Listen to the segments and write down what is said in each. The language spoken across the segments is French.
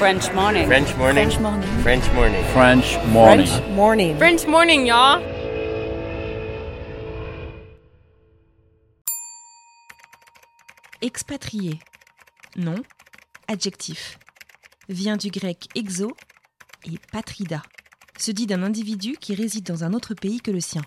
French morning. French morning. French morning. French morning. French morning. French morning. French morning, y'all. Expatrié. Nom. Adjectif. Vient du grec exo et patrida. Se dit d'un individu qui réside dans un autre pays que le sien.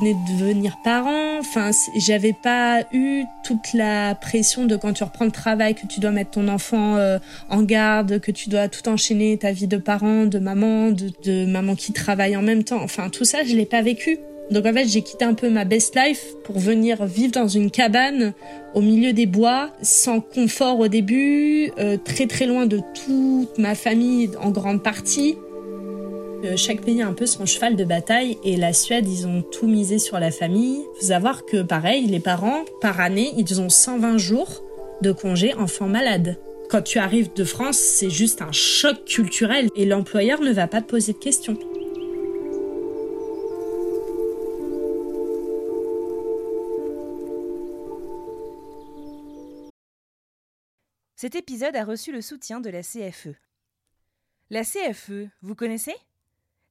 Venais de devenir parent. Enfin, j'avais pas eu toute la pression de quand tu reprends le travail, que tu dois mettre ton enfant euh, en garde, que tu dois tout enchaîner, ta vie de parent, de maman, de, de maman qui travaille en même temps. Enfin, tout ça, je l'ai pas vécu. Donc en fait, j'ai quitté un peu ma best life pour venir vivre dans une cabane au milieu des bois, sans confort au début, euh, très très loin de toute ma famille en grande partie. Euh, Chaque pays a un peu son cheval de bataille et la Suède, ils ont tout misé sur la famille. Faut savoir que pareil, les parents, par année, ils ont 120 jours de congé enfant malade. Quand tu arrives de France, c'est juste un choc culturel et l'employeur ne va pas te poser de questions. Cet épisode a reçu le soutien de la CFE. La CFE, vous connaissez?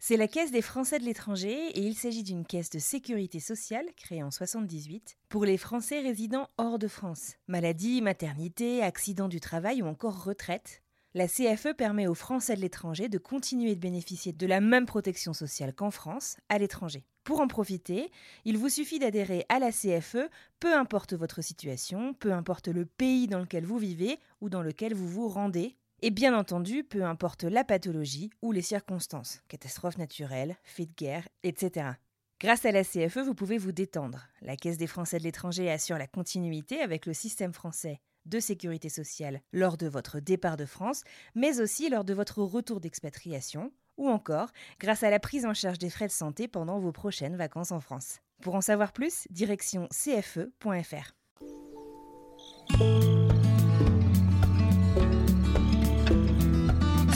C'est la Caisse des Français de l'étranger et il s'agit d'une caisse de sécurité sociale créée en 78 pour les Français résidant hors de France. Maladie, maternité, accident du travail ou encore retraite. La CFE permet aux Français de l'étranger de continuer de bénéficier de la même protection sociale qu'en France, à l'étranger. Pour en profiter, il vous suffit d'adhérer à la CFE, peu importe votre situation, peu importe le pays dans lequel vous vivez ou dans lequel vous vous rendez, et bien entendu, peu importe la pathologie ou les circonstances, catastrophes naturelles, faits de guerre, etc. Grâce à la CFE, vous pouvez vous détendre. La Caisse des Français de l'étranger assure la continuité avec le système français de sécurité sociale lors de votre départ de France, mais aussi lors de votre retour d'expatriation, ou encore grâce à la prise en charge des frais de santé pendant vos prochaines vacances en France. Pour en savoir plus, direction cfe.fr.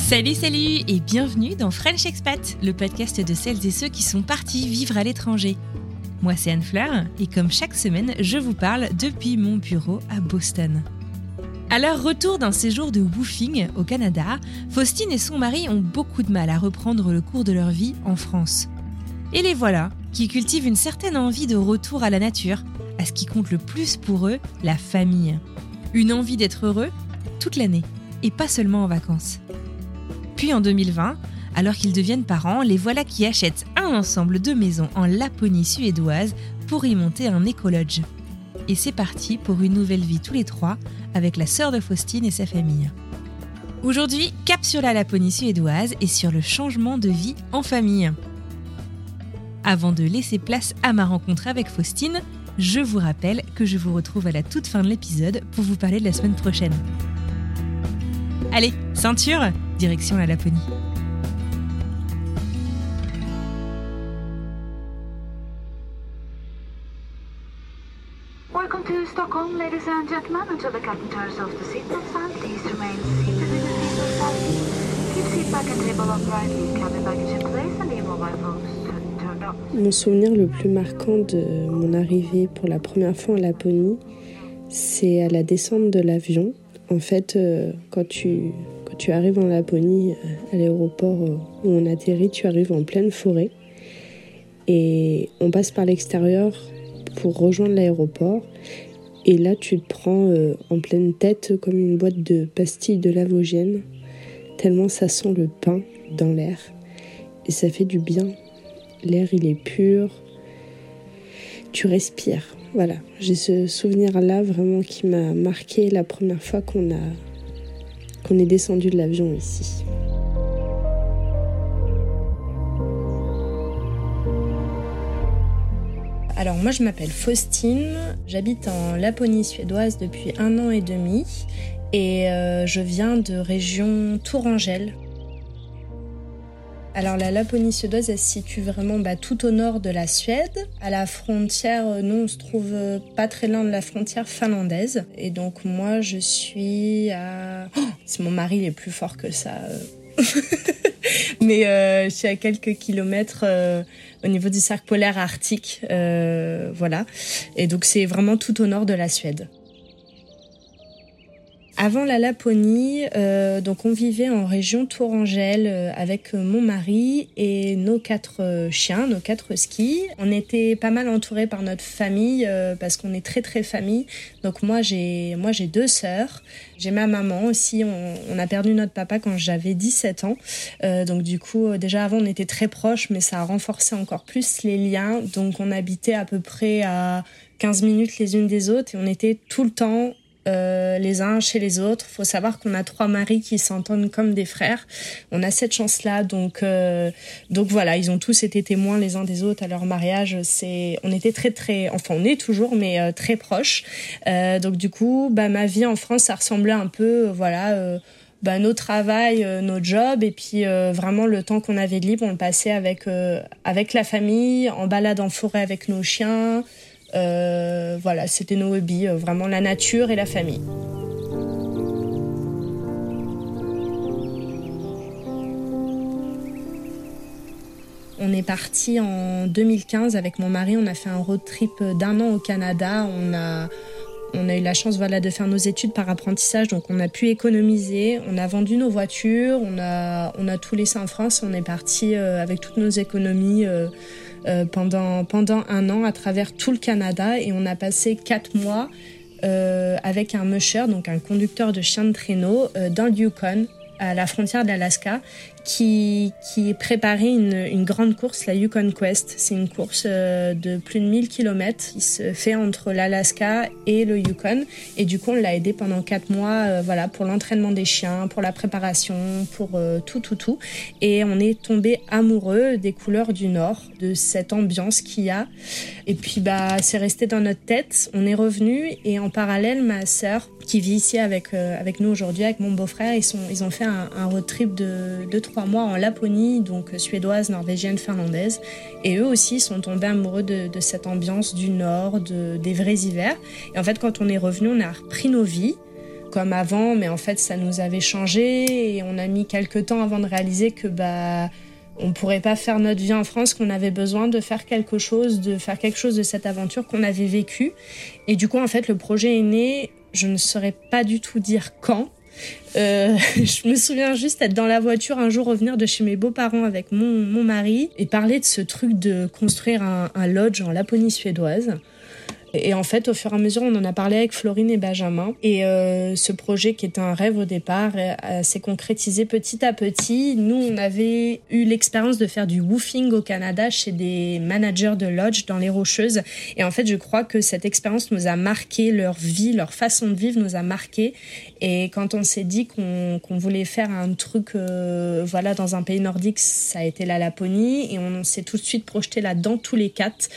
Salut, salut et bienvenue dans French Expat, le podcast de celles et ceux qui sont partis vivre à l'étranger. Moi, c'est Anne Fleur et comme chaque semaine, je vous parle depuis mon bureau à Boston. À leur retour d'un séjour de woofing au Canada, Faustine et son mari ont beaucoup de mal à reprendre le cours de leur vie en France. Et les voilà, qui cultivent une certaine envie de retour à la nature, à ce qui compte le plus pour eux, la famille. Une envie d'être heureux toute l'année, et pas seulement en vacances. Puis en 2020, alors qu'ils deviennent parents, les voilà qui achètent un ensemble de maisons en Laponie suédoise pour y monter un écolodge. Et c'est parti pour une nouvelle vie tous les trois avec la sœur de Faustine et sa famille. Aujourd'hui, cap sur la Laponie suédoise et sur le changement de vie en famille. Avant de laisser place à ma rencontre avec Faustine, je vous rappelle que je vous retrouve à la toute fin de l'épisode pour vous parler de la semaine prochaine. Allez, ceinture, direction la Laponie. Welcome to Stockholm, ladies and gentlemen, until the captain turns off the seatbelt sign. Please remain seated in the seatbelt sign. Keep seat back and table uprightly. Cabin baggage in place and your mobile phones turned off. Mon souvenir le plus marquant de mon arrivée pour la première fois en Laponie, c'est à la descente de l'avion. En fait, euh, quand tu, tu arrives en Laponie, euh, à l'aéroport euh, où on atterrit, tu arrives en pleine forêt. Et on passe par l'extérieur pour rejoindre l'aéroport. Et là, tu te prends euh, en pleine tête comme une boîte de pastilles de lavogène, tellement ça sent le pain dans l'air. Et ça fait du bien. L'air, il est pur. Tu respires. Voilà, j'ai ce souvenir-là vraiment qui m'a marqué la première fois qu'on a qu'on est descendu de l'avion ici. Alors moi je m'appelle Faustine, j'habite en Laponie suédoise depuis un an et demi et euh, je viens de région Tourangelle. Alors la Laponie suédoise elle se situe vraiment bah, tout au nord de la Suède. À la frontière, euh, nous on se trouve euh, pas très loin de la frontière finlandaise. Et donc moi je suis à... Oh, mon mari il est plus fort que ça. euh. mais euh, je suis à quelques kilomètres euh, au niveau du cercle polaire arctique, euh, voilà. Et donc c'est vraiment tout au nord de la Suède. Avant la Laponie, euh, donc on vivait en région tourangelle euh, avec mon mari et nos quatre euh, chiens, nos quatre skis. On était pas mal entourés par notre famille parce qu'on est très très famille. Donc moi j'ai moi j'ai deux sœurs, j'ai ma maman aussi. On, a perdu notre papa quand j'avais 17 ans. Donc du coup déjà avant on était très proches, mais ça a renforcé encore plus les liens. Donc on habitait à peu près à 15 minutes les unes des autres et on était tout le temps euh, les uns chez les autres. Faut savoir qu'on a trois maris qui s'entendent comme des frères. On a cette chance-là, donc euh, donc voilà, ils ont tous été témoins les uns des autres à leur mariage. C'est, on était très très, enfin on est toujours, mais euh, très proches. Euh, donc du coup, bah ma vie en France, ça ressemblait un peu, voilà. Bah, nos travail, nos jobs et puis vraiment le temps qu'on avait libre, on le passait avec avec la famille, en balade en forêt avec nos chiens, euh, voilà, c'était nos hobbies, euh, vraiment la nature et la famille. On est parti en 2015 avec mon mari. On a fait un road trip d'un an au Canada. On a, eu la chance voilà, de faire nos études par apprentissage, donc on a pu économiser. On a vendu nos voitures, on a, tout laissé en France. On est parti euh, avec toutes nos économies. Euh, pendant, un an à travers tout le Canada et on a passé quatre mois euh, avec un musher, donc un conducteur de chien de traîneau, euh, dans le Yukon, à la frontière d'Alaska, qui, qui préparait une, une, grande course, la Yukon Quest. C'est une course euh, de plus de 1000 km qui se fait entre l'Alaska et le Yukon. Et du coup, on l'a aidé pendant quatre mois euh, voilà, pour l'entraînement des chiens, pour la préparation, pour euh, tout, tout, tout. Et on est tombé amoureux des couleurs du Nord, de cette ambiance qu'il y a. Et puis, bah, c'est resté dans notre tête. On est revenu et en parallèle, ma sœur, qui vit ici avec, avec nous aujourd'hui, avec mon beau-frère, ils, sont, ils ont fait un, un road trip de, de trois mois en Laponie, donc suédoise, norvégienne, finlandaise. Et eux aussi sont tombés amoureux de, de cette ambiance du Nord, de, des vrais hivers. Et en fait, quand on est revenu, on a repris nos vies comme avant, mais en fait, ça nous avait changé et on a mis quelques temps avant de réaliser que bah on pourrait pas faire notre vie en France, qu'on avait besoin de faire quelque chose, de faire quelque chose de cette aventure qu'on avait vécue. Et du coup, en fait, le projet est né. Je ne saurais pas du tout dire quand, euh, je me souviens juste être dans la voiture un jour, revenir de chez mes beaux-parents avec mon, mon mari et parler de ce truc de construire un, un lodge en Laponie suédoise. Et en fait, au fur et à mesure, on en a parlé avec Florine et Benjamin. Et euh, ce projet, qui était un rêve au départ, euh, s'est concrétisé petit à petit. Nous, on avait eu l'expérience de faire du woofing au Canada chez des managers de lodge dans les Rocheuses. Et en fait, je crois que cette expérience nous a marqué, leur vie, leur façon de vivre nous a marqué. Et quand on s'est dit qu'on qu voulait faire un truc, euh, voilà, dans un pays nordique, ça a été la Laponie. Et on s'est tout de suite projeté là-dedans, tous les quatre.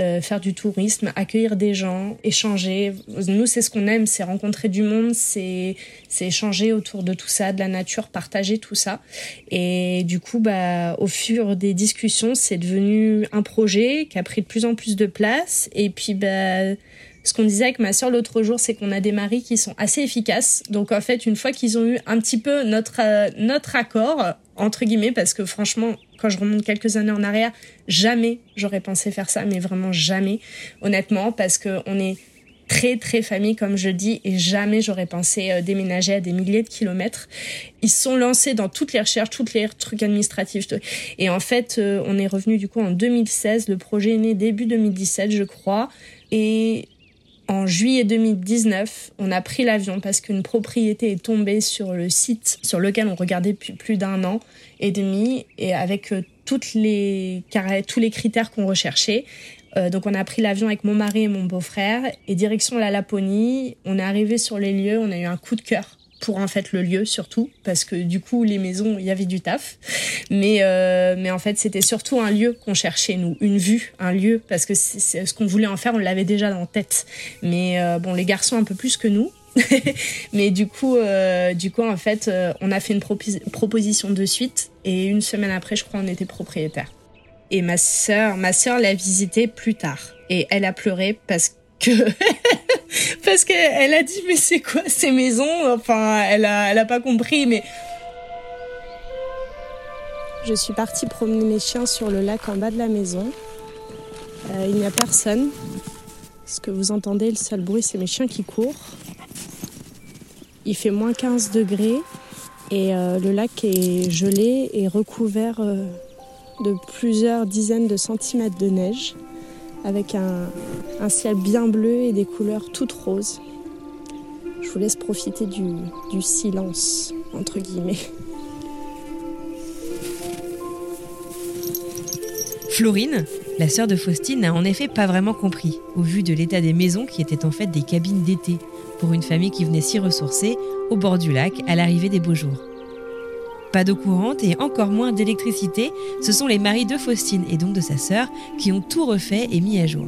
Euh, faire du tourisme, accueillir des gens, échanger. Nous, c'est ce qu'on aime, c'est rencontrer du monde, c'est échanger autour de tout ça, de la nature, partager tout ça. Et du coup, bah, au fur des discussions, c'est devenu un projet qui a pris de plus en plus de place. Et puis, bah, ce qu'on disait avec ma sœur l'autre jour, c'est qu'on a des maris qui sont assez efficaces. Donc en fait, une fois qu'ils ont eu un petit peu notre euh, notre accord entre guillemets, parce que franchement, quand je remonte quelques années en arrière, jamais j'aurais pensé faire ça, mais vraiment jamais, honnêtement, parce que on est très très famille comme je dis et jamais j'aurais pensé euh, déménager à des milliers de kilomètres. Ils sont lancés dans toutes les recherches, toutes les trucs administratifs. Et en fait euh, on est revenu du coup en 2016, le projet est né début 2017 je crois. Et en juillet 2019, on a pris l'avion parce qu'une propriété est tombée sur le site sur lequel on regardait depuis plus d'un an et demi et avec euh, toutes les tous les critères qu'on recherchait. Euh, donc on a pris l'avion avec mon mari et mon beau-frère et direction la Laponie. On est arrivé sur les lieux, on a eu un coup de cœur pour en fait le lieu surtout parce que du coup les maisons il y avait du taf. Mais euh, mais en fait c'était surtout un lieu qu'on cherchait nous une vue un lieu parce que ce qu'on voulait en faire on l'avait déjà dans tête. Mais euh, bon les garçons un peu plus que nous. Mais du coup euh, du coup en fait on a fait une propos proposition de suite et une semaine après je crois on était propriétaire et ma sœur ma sœur l'a visité plus tard. Et elle a pleuré parce que parce qu'elle a dit mais c'est quoi ces maisons? Enfin elle a elle a pas compris mais Je suis partie promener mes chiens sur le lac en bas de la maison. Euh, il n'y a personne. Ce que vous entendez, le seul bruit, c'est mes chiens qui courent. Il fait moins 15 degrés et euh, le lac est gelé et recouvert euh, de plusieurs dizaines de centimètres de neige avec un, ciel bien bleu et des couleurs toutes roses. Je vous laisse profiter du silence, entre guillemets. Florine, la sœur de Faustine, n'a en effet pas vraiment compris, au vu de l'état des maisons qui étaient en fait des cabines d'été, pour une famille qui venait s'y ressourcer au bord du lac à l'arrivée des beaux jours. Pas d'eau courante et encore moins d'électricité, ce sont les maris de Faustine et donc de sa sœur qui ont tout refait et mis à jour.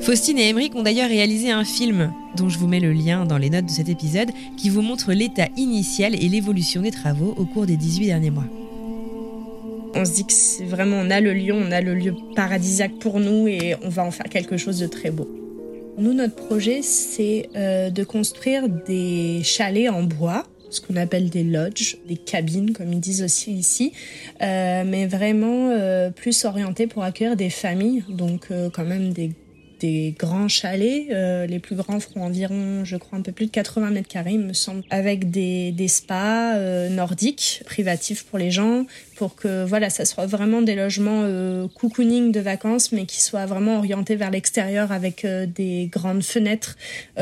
Faustine et Emeric ont d'ailleurs réalisé un film, dont je vous mets le lien dans les notes de cet épisode, qui vous montre l'état initial et l'évolution des travaux au cours des 18 derniers mois. On se dit que vraiment, on a le lieu, on a le lieu paradisiaque pour nous et on va en faire quelque chose de très beau. Nous, notre projet, c'est euh, de construire des chalets en bois, ce qu'on appelle des lodges, des cabines, comme ils disent aussi ici, euh, mais vraiment euh, plus orientés pour accueillir des familles, donc euh, quand même des des grands chalets. Euh, les plus grands feront environ, je crois, un peu plus de 80 mètres carrés, il me semble, avec des, spas euh, nordiques, privatifs pour les gens, pour que voilà, ça soit vraiment des logements euh, cocooning de vacances, mais qui soient vraiment orientés vers l'extérieur avec euh, des grandes fenêtres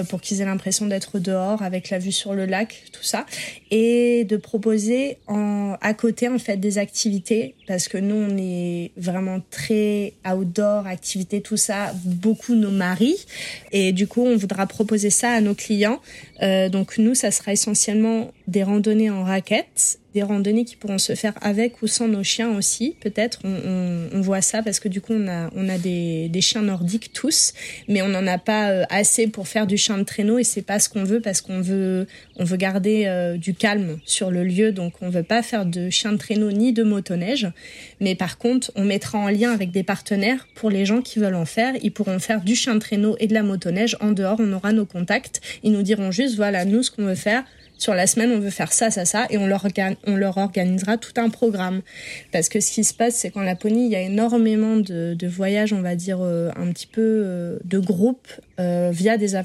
pour qu'ils aient l'impression d'être dehors avec la vue sur le lac, tout ça, et de proposer à côté en fait des activités parce que nous on est vraiment très outdoor, activités, tout ça, beaucoup nos maris, et du coup on voudra proposer ça à nos clients. Euh, donc nous, ça sera essentiellement des randonnées en raquettes des randonnées qui pourront se faire avec ou sans nos chiens aussi. Peut-être on, on, on, voit ça parce que du coup on a on a des, des chiens nordiques tous, mais on n'en a pas euh, assez pour faire du chien de traîneau et c'est pas ce qu'on veut parce qu'on veut on veut garder euh, du calme sur le lieu donc on veut pas faire de chien de traîneau ni de motoneige. Mais par contre on mettra en lien avec des partenaires pour les gens qui veulent en faire. Ils pourront faire du chien de traîneau et de la motoneige en dehors. On aura nos contacts. Ils nous diront juste voilà nous ce qu'on veut faire sur la semaine, on veut faire ça, ça, ça, et on leur, on leur organisera tout un programme. Parce que ce qui se passe, c'est qu'en Laponie, il y a énormément de, voyages, on va dire, euh, un petit peu euh, de groupes euh, via des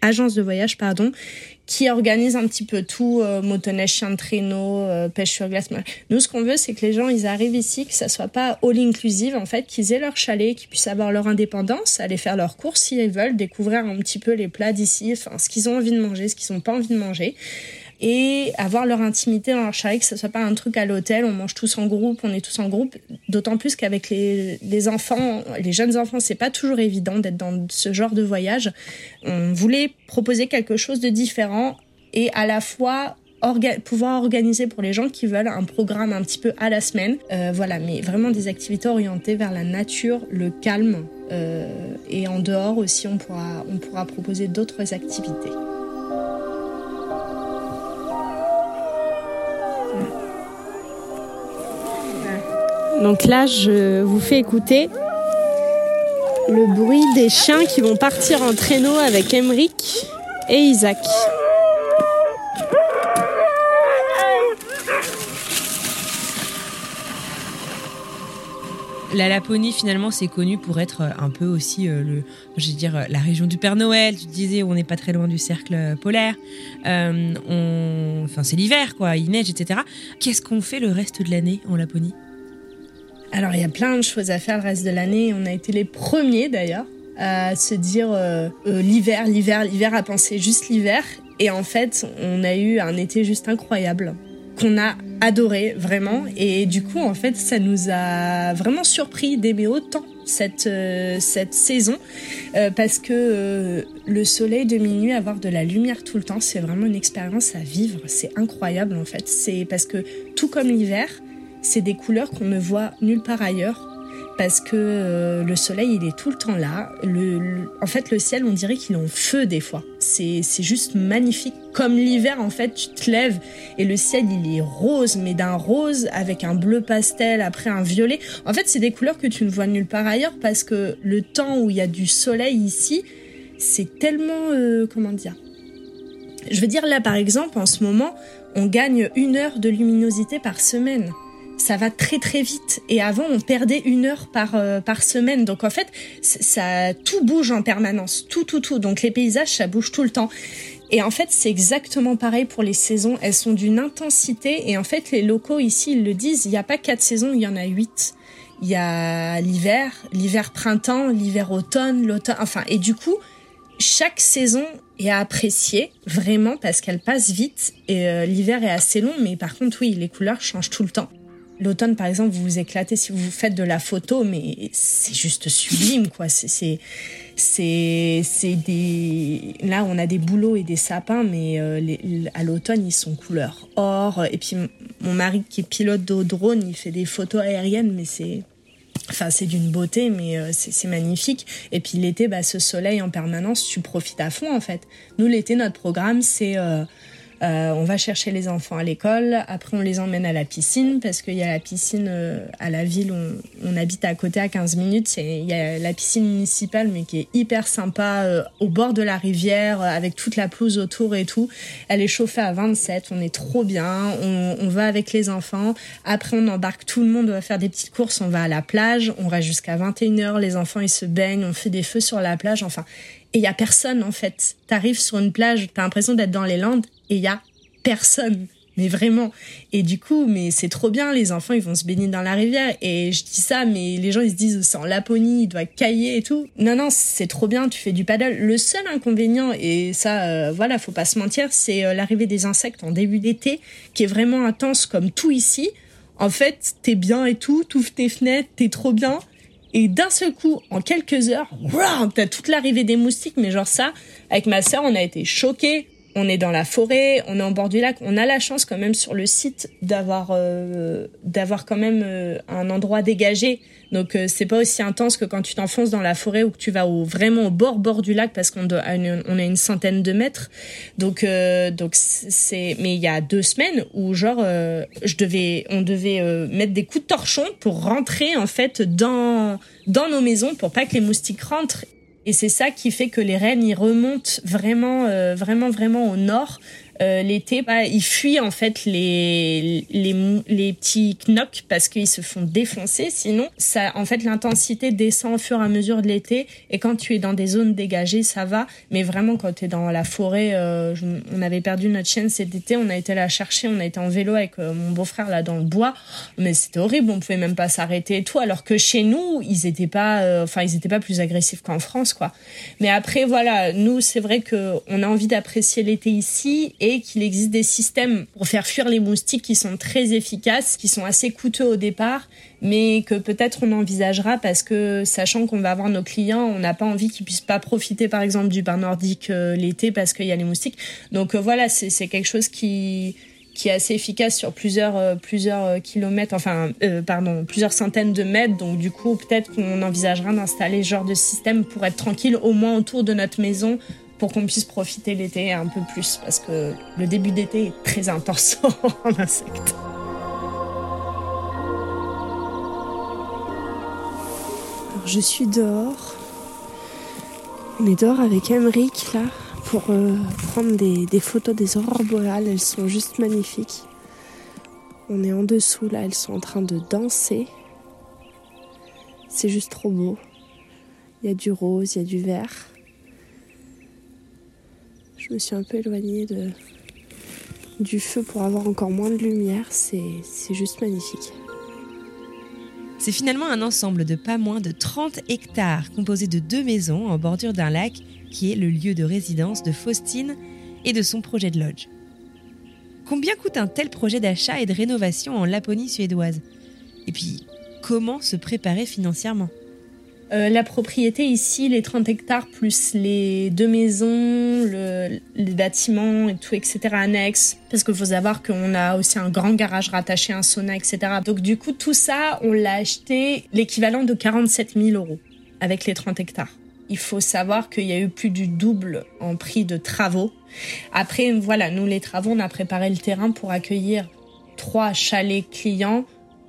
agences de voyage, pardon, qui organisent un petit peu tout, euh, motoneige, chien de traîneau, euh, pêche sur glace. Nous, ce qu'on veut, c'est que les gens, ils arrivent ici, que ça soit pas all inclusive, en fait, qu'ils aient leur chalet, qu'ils puissent avoir leur indépendance, aller faire leurs courses s'ils veulent, découvrir un petit peu les plats d'ici, enfin, ce qu'ils ont envie de manger, ce qu'ils n'ont pas envie de manger et avoir leur intimité dans leur chalet, que ce soit pas un truc à l'hôtel, on mange tous en groupe, on est tous en groupe. D'autant plus qu'avec les, enfants, les jeunes enfants, c'est pas toujours évident d'être dans ce genre de voyage. On voulait proposer quelque chose de différent et à la fois pouvoir organiser pour les gens qui veulent un programme un petit peu à la semaine. Euh, voilà, mais vraiment des activités orientées vers la nature, le calme. Euh, et en dehors aussi, on pourra, on pourra proposer d'autres activités. Donc là, je vous fais écouter le bruit des chiens qui vont partir en traîneau avec Emeric et Isaac. la Laponie finalement c'est connu pour être un peu aussi euh, le je vais dire la région du Père Noël. Tu disais on n'est pas très loin du cercle polaire. Euh, enfin c'est l'hiver quoi. Il neige etc qu'est-ce qu'on fait le reste de l'année en Laponie? Alors il y a plein de choses à faire le reste de l'année. On a été les premiers d'ailleurs à se dire euh, euh, l'hiver l'hiver l'hiver à penser juste l'hiver. Et en fait on a eu un été juste incroyable qu'on a adoré vraiment. Et du coup en fait ça nous a vraiment surpris d'aimer autant cette euh, cette saison. Parce que le soleil de minuit avoir de la lumière tout le temps c'est vraiment une expérience à vivre. C'est incroyable en fait. C'est parce que tout comme l'hiver c'est des couleurs qu'on ne voit nulle part ailleurs parce que euh, le soleil il est tout le temps là. En fait le ciel on dirait qu'il est en feu des fois. C'est juste magnifique. Comme l'hiver en fait tu te lèves et le ciel il est rose mais d'un rose avec un bleu pastel après un violet. En fait c'est des couleurs que tu ne vois nulle part ailleurs parce que le temps où il y a du soleil ici c'est tellement euh, comment dire? Je veux dire là par exemple en ce moment on gagne une heure de luminosité par semaine ça va très très vite. Et avant, on perdait une heure par, euh, par semaine. Donc en fait, ça tout bouge en permanence. Tout, tout, tout. Donc les paysages, ça bouge tout le temps. Et en fait, c'est exactement pareil pour les saisons. Elles sont d'une intensité. Et en fait, les locaux ici, ils le disent, il n'y a pas quatre saisons, il y en a huit. Il y a l'hiver, l'hiver-printemps, l'hiver-automne, l'automne. Enfin, et du coup, chaque saison est à apprécier vraiment parce qu'elle passe vite et euh, l'hiver est assez long mais par contre oui les couleurs changent tout le temps. L'automne par exemple vous vous éclatez si vous faites de la photo mais c'est juste sublime quoi c'est c'est c'est des là on a des bouleaux et des sapins mais euh, à l'automne ils sont couleur or et puis mon mari qui est pilote de drone il fait des photos aériennes mais c'est Enfin, c'est d'une beauté, mais euh, c'est magnifique. Et puis l'été, bah, ce soleil en permanence, tu profites à fond en fait. Nous, l'été, notre programme, c'est euh, euh, on va chercher les enfants à l'école, après on les emmène à la piscine parce qu'il y a la piscine euh, à la ville où on, habite à côté à 15 minutes. Il y a la piscine municipale mais qui est hyper sympa euh, au bord de la rivière avec toute la pelouse autour et tout. Elle est chauffée à 27, on est trop bien. On, on va avec les enfants. Après on embarque tout le monde, on va faire des petites courses, on va à la plage, on reste jusqu'à 21h, les enfants ils se baignent, on fait des feux sur la plage. Enfin, et il y a personne en fait. T'arrives sur une plage, t'as l'impression d'être dans les Landes et il y a personne. Mais vraiment. Et du coup, mais c'est trop bien, les enfants, ils vont se baigner dans la rivière. Et je dis ça, mais les gens, ils se disent, c'est en Laponie, il doit cailler et tout. Non, non, c'est trop bien, tu fais du paddle. Le seul inconvénient, et ça, euh, voilà, faut pas se mentir, c'est euh, l'arrivée des insectes en début d'été, qui est vraiment intense comme tout ici. En fait, t'es bien et tout, t'ouvres tes fenêtres, t'es trop bien. Et d'un seul coup, en quelques heures, t'as toute l'arrivée des moustiques, mais genre ça, avec ma sœur, on a été choqués on est dans la forêt, on est en bord du lac. On a la chance quand même sur le site d'avoir euh, d'avoir quand même euh, un endroit dégagé. Donc euh, c'est pas aussi intense que quand tu t'enfonces dans la forêt ou que tu vas au, vraiment au bord bord du lac parce qu'on une, on a une centaine de mètres. Donc donc c'est mais il y a deux semaines où genre je devais on devait mettre des coups de torchon pour rentrer en fait dans dans nos maisons pour pas que les moustiques rentrent et c'est ça qui fait que les rennes, ils remontent vraiment, euh, vraiment, vraiment au nord euh, l'été, bah, ils fuient en fait les, les, les petits knocks parce qu'ils se font défoncer. Sinon, ça, en fait, l'intensité descend au fur et à mesure de l'été. Et quand tu es dans des zones dégagées, ça va. Mais vraiment, quand tu es dans la forêt, euh, on avait perdu notre chienne cet été. On a été la chercher. On a été en vélo avec euh, mon beau-frère là dans le bois. Mais c'était horrible. On pouvait même pas s'arrêter et tout. Alors que chez nous, ils étaient pas, enfin, ils étaient pas plus agressifs qu'en France, quoi. Mais après, voilà, nous, c'est vrai que on a envie d'apprécier l'été ici et qu'il existe des systèmes pour faire fuir les moustiques qui sont très efficaces, qui sont assez coûteux au départ, mais que peut-être on envisagera parce que sachant qu'on va avoir nos clients, on n'a pas envie qu'ils puissent pas profiter par exemple du bain nordique euh, l'été parce qu'il y a les moustiques. Donc euh, voilà, c'est quelque chose qui qui est assez efficace sur plusieurs euh, plusieurs kilomètres, enfin pardon, plusieurs centaines de mètres. Donc du coup, peut-être qu'on envisagera d'installer ce genre de système pour être tranquille au moins autour de notre maison pour qu'on puisse profiter l'été un peu plus parce que le début d'été est très intense en insectes. je suis dehors. On est dehors avec Emric là pour euh, prendre des, des, photos des aurores boréales. Elles sont juste magnifiques. On est en dessous là, elles sont en train de danser. C'est juste trop beau. Il y a du rose, il y a du vert je me suis un peu éloignée du feu pour avoir encore moins de lumière. C'est juste magnifique. C'est finalement un ensemble de pas moins de 30 hectares composé de deux maisons en bordure d'un lac qui est le lieu de résidence de Faustine et de son projet de lodge. Combien coûte un tel projet d'achat et de rénovation en Laponie suédoise? Et puis, comment se préparer financièrement? Euh, la propriété ici, les 30 hectares plus les deux maisons, le, les bâtiments et tout, etc. annexes. Parce qu'il faut savoir qu'on a aussi un grand garage rattaché, un sauna, etc. Donc du coup, tout ça, on l'a acheté l'équivalent de 47 000 euros avec les 30 hectares. Il faut savoir qu'il y a eu plus du double en prix de travaux. Après, voilà, nous les travaux, on a préparé le terrain pour accueillir trois chalets clients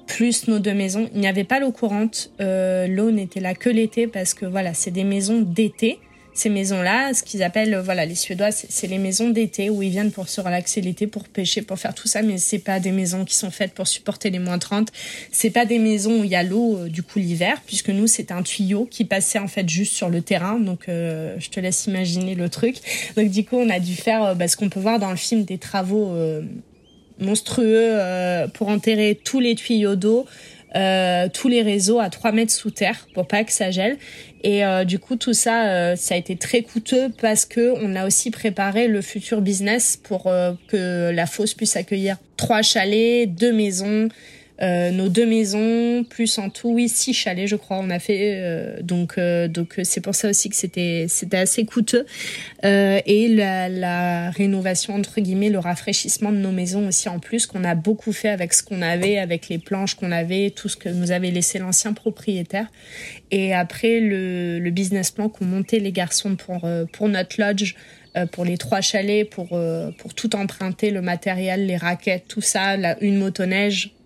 plus nos deux maisons. Il n'y avait pas l'eau courante. Euh, l'eau n'était là que l'été parce que voilà, c'est des maisons d'été. ces maisons-là, ce qu'ils appellent, voilà, les Suédois, c'est les maisons d'été où ils viennent pour se relaxer l'été, pour pêcher, pour faire tout ça, mais c'est pas des maisons qui sont faites pour supporter les moins 30. C'est pas des maisons où il y a l'eau euh, du coup l'hiver, puisque nous c'était un tuyau qui passait en fait juste sur le terrain. Donc euh, je te laisse imaginer le truc. Donc du coup on a dû faire euh, bah, ce qu'on peut voir dans le film des travaux monstrueux pour enterrer tous les tuyaux d'eau. tous les réseaux à 3 mètres sous terre pour pas que ça gèle et euh, du coup, tout ça, euh, ça a été très coûteux parce que on a aussi préparé le futur business pour euh, que la fosse puisse accueillir trois chalets, deux maisons, euh, nos deux maisons, plus en tout, oui, six chalets, je crois, on a fait. Euh, donc, euh, donc c'est pour ça aussi que c'était c'était assez coûteux. et la, la, rénovation entre guillemets, le rafraîchissement de nos maisons aussi en plus qu'on a beaucoup fait avec ce qu'on avait, avec les planches qu'on avait, tout ce que nous avait laissé l'ancien propriétaire. Et après le, le business plan qu'ont monté les garçons pour pour notre lodge pour les trois chalets, pour, pour tout emprunter, le matériel, les raquettes, tout ça, la, une motoneige, euh,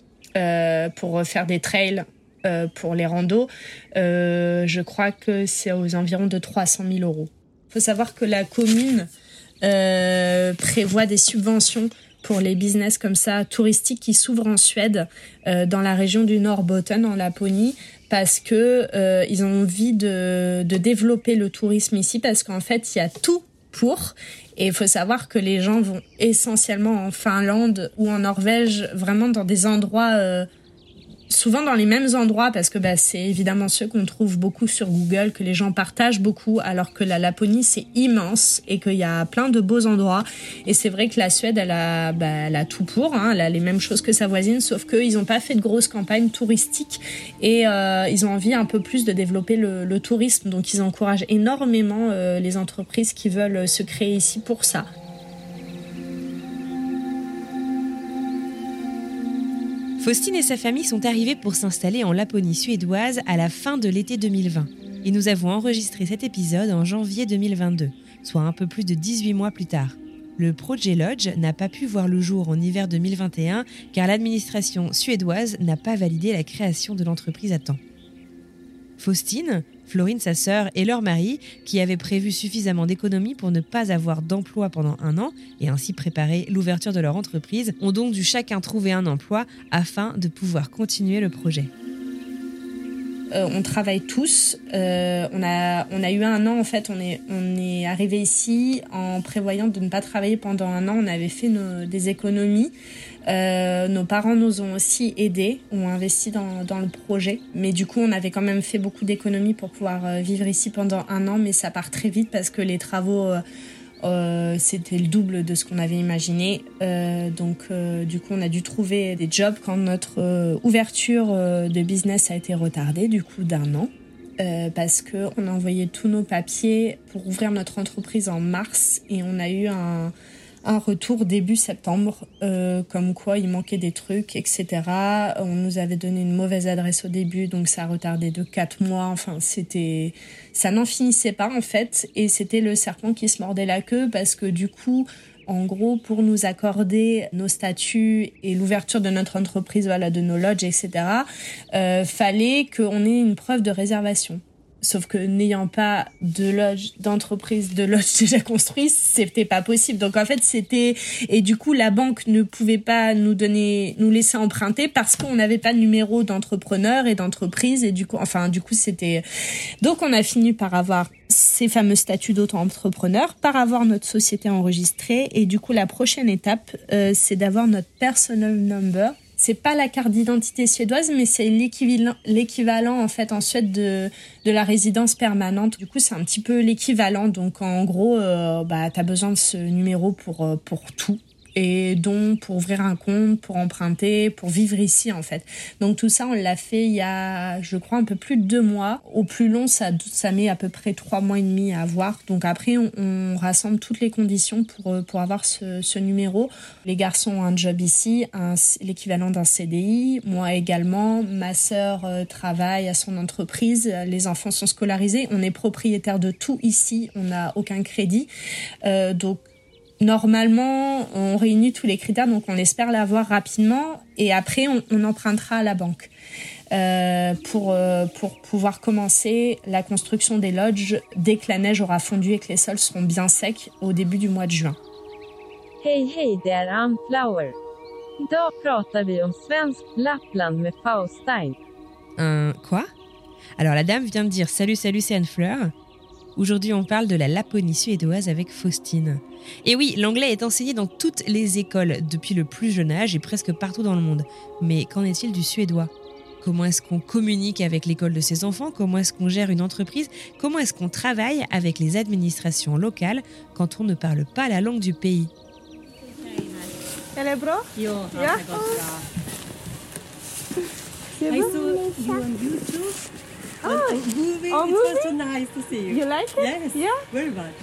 pour faire des trails euh, pour les randos. Euh, je crois que c'est aux environs de 300 000 euros. Il faut savoir que la commune prévoit des subventions pour les business comme ça touristiques qui s'ouvrent en Suède, dans la région du Norrbotten, en Laponie, parce que ils ont envie de développer le tourisme ici, parce qu'en fait, il y a tout pour. Et il faut savoir que les gens vont essentiellement en Finlande ou en Norvège, vraiment dans des endroits euh, souvent dans les mêmes endroits parce que bah, c'est évidemment ceux qu'on trouve beaucoup sur Google, que les gens partagent beaucoup, alors que la Laponie c'est immense et qu'il y a plein de beaux endroits. Et c'est vrai que la Suède elle a, bah, elle a tout pour, hein, elle a les mêmes choses que sa voisine, sauf qu'ils n'ont pas fait de grosses campagnes touristiques et euh, ils ont envie un peu plus de développer le, le tourisme. Donc ils encouragent énormément euh, les entreprises qui veulent se créer ici pour ça. Faustine et sa famille sont arrivés pour s'installer en Laponie suédoise à la fin de l'été 2020. Et nous avons enregistré cet épisode en janvier 2022, soit un peu plus de 18 mois plus tard. Le Projet Lodge n'a pas pu voir le jour en hiver 2021 car l'administration suédoise n'a pas validé la création de l'entreprise à temps. Faustine, Florine, sa sœur, et leur mari, qui avaient prévu suffisamment d'économies pour ne pas avoir d'emploi pendant un an et ainsi préparer l'ouverture de leur entreprise, ont donc dû chacun trouver un emploi afin de pouvoir continuer le projet. Euh, on travaille tous. Euh, on, a, eu un an, en fait, on est, on est arrivé ici en prévoyant de ne pas travailler pendant un an. On avait fait des économies. Euh, nos parents nous ont aussi aidés, ont investi dans, le projet. Mais du coup, on avait quand même fait beaucoup d'économies pour pouvoir euh, vivre ici pendant un an. Mais ça part très vite parce que les travaux, euh, c'était le double de ce qu'on avait imaginé. Donc, du coup, on a dû trouver des jobs quand notre ouverture de business a été retardée, du coup, d'un an. parce que on a envoyé tous nos papiers pour ouvrir notre entreprise en mars et on a eu un, un retour début septembre, euh, comme quoi il manquait des trucs, etc. On nous avait donné une mauvaise adresse au début, donc ça a retardé de quatre mois. Enfin, c'était, ça n'en finissait pas en fait, et c'était le serpent qui se mordait la queue parce que du coup, en gros, pour nous accorder nos statuts et l'ouverture de notre entreprise, voilà, de nos lodges, etc., euh, fallait qu'on ait une preuve de réservation. Sauf que n'ayant pas de loge, d'entreprise de loge déjà construite, c'était pas possible. Donc en fait, c'était et du coup la banque ne pouvait pas nous donner, nous laisser emprunter parce qu'on n'avait pas de numéro d'entrepreneur et d'entreprise et du coup, enfin du coup c'était. Donc on a fini par avoir ces fameux statuts d'auto-entrepreneur, par avoir notre société enregistrée et du coup la prochaine étape, euh, c'est d'avoir notre personal number c'est pas la carte d'identité suédoise, mais c'est l'équivalent, en fait en Suède de, la résidence permanente. Du coup, c'est un petit peu l'équivalent. Donc, en gros, euh, bah, t'as besoin de ce numéro pour euh, pour tout et donc pour ouvrir un compte, pour emprunter, pour vivre ici en fait. Donc tout ça, on l'a fait il y a, je crois, un peu plus de deux mois. Au plus long, ça, met à peu près trois mois et demi à avoir. Donc après, on, rassemble toutes les conditions pour, euh, pour avoir ce, ce, numéro. Les garçons ont un job ici, l'équivalent d'un CDI. Moi également. Ma sœur euh, travaille à son entreprise. Les enfants sont scolarisés. On est propriétaire de tout ici. On n'a aucun crédit. Euh, donc Normalement, on réunit tous les critères, donc on espère l'avoir rapidement et après on, empruntera à la banque. euh, pour, euh, pour pouvoir commencer la construction des lodges dès que la neige aura fondu et que les sols seront bien secs au début du mois de juin. Hej, det är Ann Flower. Idag pratar vi om svenskt Lappland med Faustein. Un quoi? Alors la dame vient de dire salut salut c'est Anne Fleur. Aujourd'hui on parle de la Laponie suédoise avec Faustine. Et oui, l'anglais est enseigné dans toutes les écoles depuis le plus jeune âge et presque partout dans le monde. Mais qu'en est-il du suédois? Comment est-ce qu'on communique avec l'école de ses enfants? Comment est-ce qu'on gère une entreprise? Comment est-ce qu'on travaille avec les administrations locales quand on ne parle pas la langue du pays? Elle est bra? Jo, ja. Ja. det har gått bra. I saw you on YouTube. On a movie. Oh, it was so nice to see you. You like it? Yes. Yeah? Very much.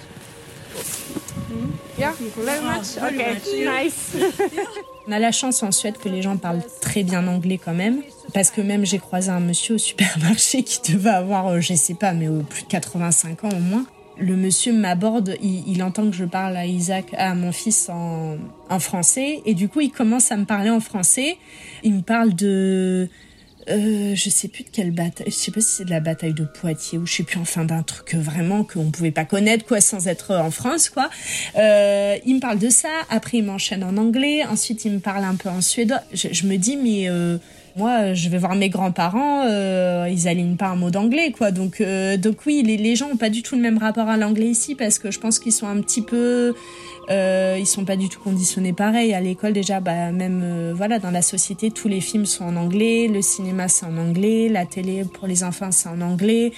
Yeah, very Ah, much. very Okay, much. Nice. On a la chance en Suède que les gens parlent très bien anglais quand même. Parce que même j'ai croisé un monsieur au supermarché qui devait avoir, euh, je sais pas, mais euh, plus de 85 ans au moins. Le monsieur m'aborde, il, il entend que je parle à Isaac, à mon fils en, en français. Et du coup, il commence à me parler en français. Il me parle de... Euh, je sais plus de quelle bataille, je sais pas si c'est de la bataille de Poitiers ou je sais plus enfin d'un truc vraiment qu'on pouvait pas connaître quoi sans être en France quoi. Euh, il me parle de ça, après il m'enchaîne en anglais, ensuite il me parle un peu en suédois. Je, me dis mais euh, moi je vais voir mes grands-parents, euh, ils alignent pas un mot d'anglais quoi. Donc euh, donc oui les, les gens ont pas du tout le même rapport à l'anglais ici parce que je pense qu'ils sont un petit peu euh, ils sont pas du tout conditionnés pareil à l'école déjà bah même euh, voilà dans la société tous les films sont en anglais le cinéma c'est en anglais la télé pour les enfants c'est en anglais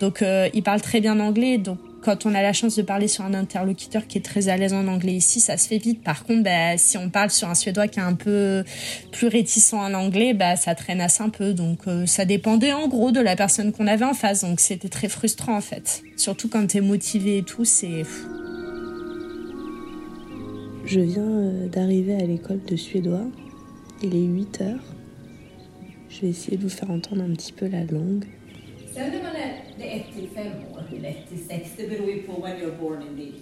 donc euh, ils parlent très bien anglais donc quand on a la chance de parler sur un interlocuteur qui est très à l'aise en anglais ici, ça se fait vite. Par contre, bah, si on parle sur un suédois qui est un peu plus réticent en anglais, bah, ça traînasse un peu. Donc, euh, ça dépendait en gros de la personne qu'on avait en face. Donc, c'était très frustrant en fait. Surtout quand t'es motivé et tout, c'est. Je viens euh, d'arriver à l'école de suédois. Il est 8 heures. Je vais essayer de vous faire entendre un petit peu la langue. Sen när man är det är ett till fem år, eller ett till sex, det beror ju på when you're born indeed.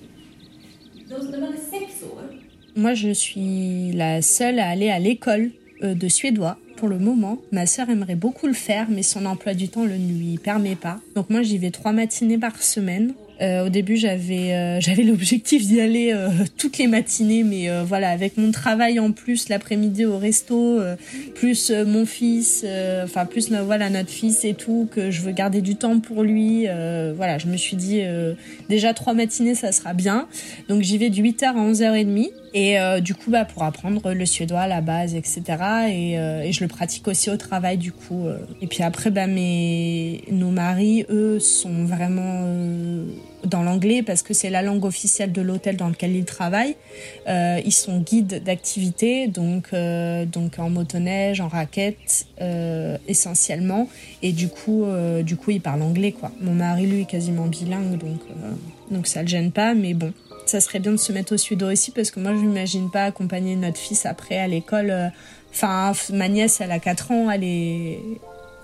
Då, när man är sex år, Moi, je suis la seule à aller à l'école euh, de suédois pour le moment. Ma sœur aimerait beaucoup le faire, mais son emploi du temps le lui permet pas. Donc moi, j'y vais trois matinées par semaine. Euh, au début, j'avais euh, j'avais l'objectif d'y aller euh, toutes les matinées, mais voilà, avec mon travail en plus l'après-midi au resto, plus mon fils, enfin plus voilà notre fils et tout, que je veux garder du temps pour lui. voilà, je me suis dit déjà trois matinées, ça sera bien. Donc j'y vais de 8h à 11h30. Et euh, du coup, bah, pour apprendre le suédois, la base, etc. Et, euh, et je le pratique aussi au travail, du coup. euh. Et puis après, bah, mes, nos maris, eux, sont vraiment euh, dans l'anglais parce que c'est la langue officielle de l'hôtel dans lequel ils travaillent. Euh, ils sont guides d'activité, donc, euh, donc en motoneige, en raquette, essentiellement. Et du coup, du coup, ils parlent anglais, quoi. Mon mari, lui, est quasiment bilingue, donc, donc ça le gêne pas, mais bon ça serait bien de se mettre au suédois aussi parce que moi je m'imagine pas accompagner notre fils après à l'école. euh, Enfin, ma nièce elle a 4 ans, elle est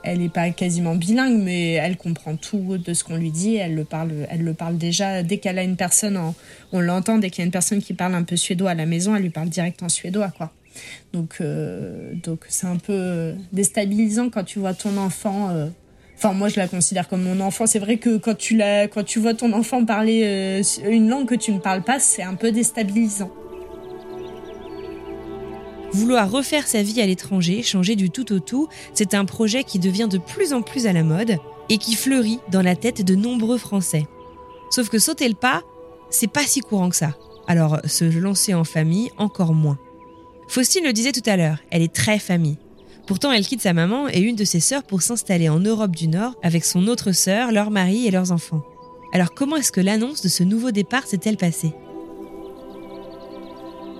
elle est pas quasiment bilingue mais elle comprend tout de ce qu'on lui dit, elle le parle elle le parle déjà dès qu'elle a une personne en- on l'entend dès qu'il y a une personne qui parle un peu suédois à la maison, elle lui parle direct en suédois quoi. Donc euh, donc c'est un peu déstabilisant quand tu vois ton enfant euh, Enfin, moi, je la considère comme mon enfant. C'est vrai que quand tu la, quand tu vois ton enfant parler euh, une langue que tu ne parles pas, c'est un peu déstabilisant. Vouloir refaire sa vie à l'étranger, changer du tout au tout, c'est un projet qui devient de plus en plus à la mode et qui fleurit dans la tête de nombreux Français. Sauf que sauter le pas, c'est pas si courant que ça. Alors, se lancer en famille, encore moins. Faustine le disait tout à l'heure, elle est très famille. Pourtant, elle quitte sa maman et une de ses sœurs pour s'installer en Europe du Nord avec son autre sœur, leur mari et leurs enfants. Alors, comment est-ce que l'annonce de ce nouveau départ s'est-elle passée?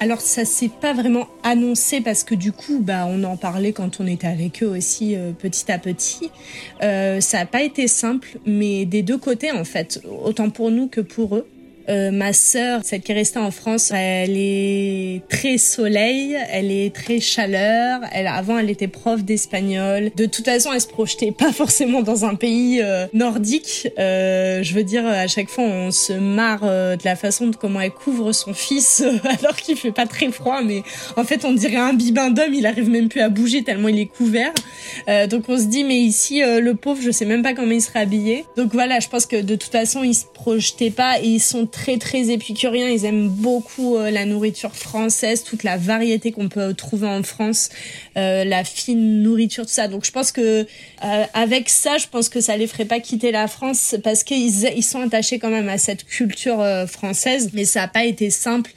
Alors ça s'est pas vraiment annoncé parce que du coup, bah, on en parlait quand on était avec eux aussi euh, petit à petit. Euh, ça a pas été simple, mais des deux côtés en fait, autant pour nous que pour eux. Euh, ma sœur, celle qui est restée en France, elle est très soleil, elle est très chaleur. Elle, avant, elle était prof d'espagnol. De toute façon, elle se projetait pas forcément dans un pays euh, nordique. Euh, je veux dire, à chaque fois, on se marre euh, de la façon de comment elle couvre son fils alors qu'il fait pas très froid, mais en fait, on dirait un bibin d'homme. Il arrive même plus à bouger tellement il est couvert. donc on se dit, mais ici, le pauvre, je sais même pas comment il serait habillé. Donc voilà, je pense que de toute façon, ils se projetaient pas et ils sont très épicuriens. Ils aiment beaucoup euh, la nourriture française, toute la variété qu'on peut trouver en France, euh, la fine nourriture, tout ça. Donc je pense que euh, avec ça, je pense que ça les ferait pas quitter la France parce qu'ils ils sont attachés quand même à cette culture française. Mais ça a pas été simple.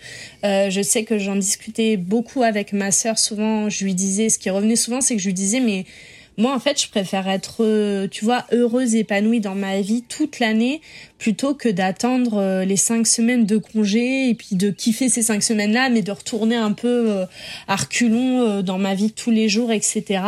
je sais que j'en discutais beaucoup avec ma sœur. Souvent, je lui disais, ce qui revenait souvent, c'est que je lui disais, mais moi, en fait, je préfère être, euh, tu vois, heureuse, épanouie dans ma vie toute l'année plutôt que d'attendre euh, les cinq semaines de congé et puis de kiffer ces cinq semaines-là, mais de retourner un peu euh, à reculons dans ma vie tous les jours, etc.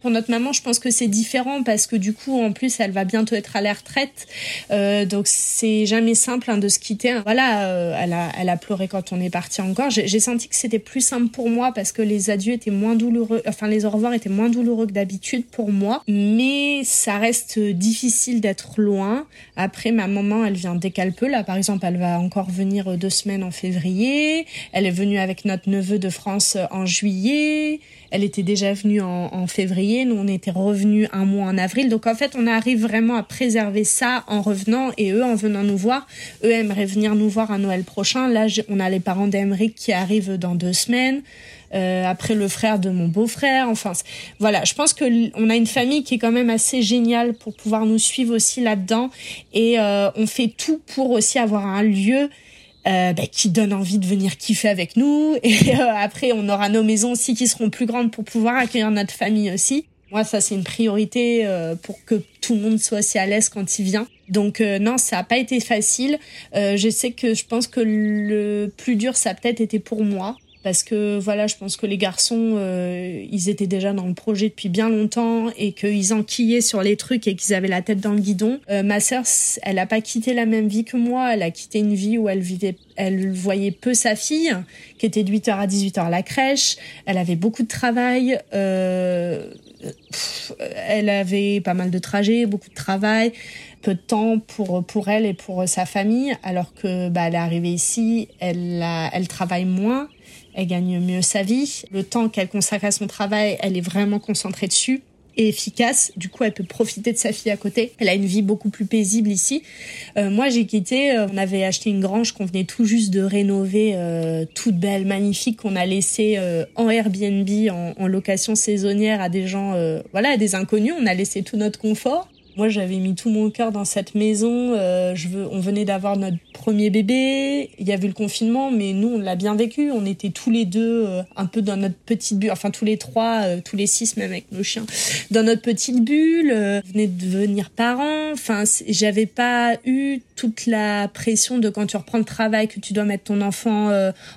Pour notre maman, je pense que c'est différent parce que du coup, en plus, elle va bientôt être à la retraite. Euh, donc, c'est jamais simple hein, de se quitter. Voilà, euh, elle, a, elle a pleuré quand on est parti encore. J'ai senti que c'était plus simple pour moi parce que les adieux étaient moins douloureux, enfin, les au revoir étaient moins douloureux que d'habitude pour moi. Mais ça reste difficile d'être loin. Après, ma maman, elle vient dès qu'elle peut. Là, par exemple, elle va encore venir deux semaines en février. Elle est venue avec notre neveu de France en juillet. Elle était déjà venue en, en février. Nous, on était revenus un mois en avril. Donc, en fait, on arrive vraiment à préserver ça en revenant et eux, en venant nous voir, eux aimeraient venir nous voir à Noël prochain. Là, on a les parents d'Emeric qui arrivent dans deux semaines. Euh, après le frère de mon beau-frère. Enfin, voilà, je pense que on a une famille qui est quand même assez géniale pour pouvoir nous suivre aussi là-dedans. Et euh, on fait tout pour aussi avoir un lieu euh, bah, qui donne envie de venir kiffer avec nous. Et euh, après, on aura nos maisons aussi qui seront plus grandes pour pouvoir accueillir notre famille aussi. Moi, ça, c'est une priorité euh, pour que tout le monde soit aussi à l'aise quand il vient. Donc non, ça n'a pas été facile. je sais que je pense que le plus dur, ça a peut-être été pour moi parce que voilà, je pense que les garçons, euh, ils étaient déjà dans le projet depuis bien longtemps et qu'ils enquillaient sur les trucs et qu'ils avaient la tête dans le guidon. Euh, ma sœur, elle a pas quitté la même vie que moi. Elle a quitté une vie où elle vivait, elle voyait peu sa fille, qui était de 8h à 18h à la crèche. Elle avait beaucoup de travail. Euh, elle avait pas mal de trajets, beaucoup de travail peu de temps pour pour elle et pour sa famille alors que bah elle est arrivée ici elle elle travaille moins elle gagne mieux sa vie. Le temps qu'elle consacre à son travail, elle est vraiment concentrée dessus et efficace. Du coup, elle peut profiter de sa fille à côté. Elle a une vie beaucoup plus paisible ici. Euh, moi, j'ai quitté. Euh, on avait acheté une grange qu'on venait tout juste de rénover, euh, toute belle, magnifique, qu'on a laissée en Airbnb, en, en, location saisonnière à des gens, voilà, à des inconnus. On a laissé tout notre confort. Moi, j'avais mis tout mon cœur dans cette maison. Euh, je veux, on venait d'avoir notre premier bébé. Il y avait le confinement, mais nous, on l'a bien vécu. On était tous les deux euh, un peu dans notre petite bulle, enfin tous les trois, euh, tous les six même avec nos chiens, dans notre petite bulle. Euh, venait de devenir parents. Enfin, j'avais pas eu toute la pression de quand tu reprends le travail, que tu dois mettre ton enfant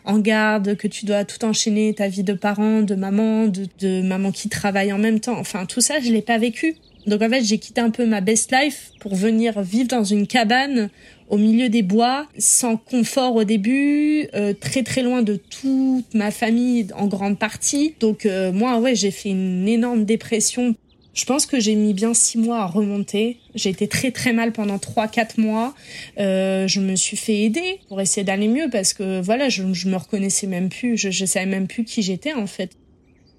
en garde, que tu dois tout enchaîner, ta vie de parent, de maman, de, de maman qui travaille en même temps. Enfin, tout ça, je l'ai pas vécu. Donc en fait, j'ai quitté un peu ma best life pour venir vivre dans une cabane au milieu des bois, sans confort au début, euh, très très loin de toute ma famille en grande partie. Donc euh, moi, ouais, j'ai fait une énorme dépression. Je pense que j'ai mis bien six mois à remonter. J'ai été très très mal pendant trois quatre mois. Euh, je me suis fait aider pour essayer d'aller mieux parce que voilà, je, me reconnaissais même plus. Je, je savais même plus qui j'étais en fait.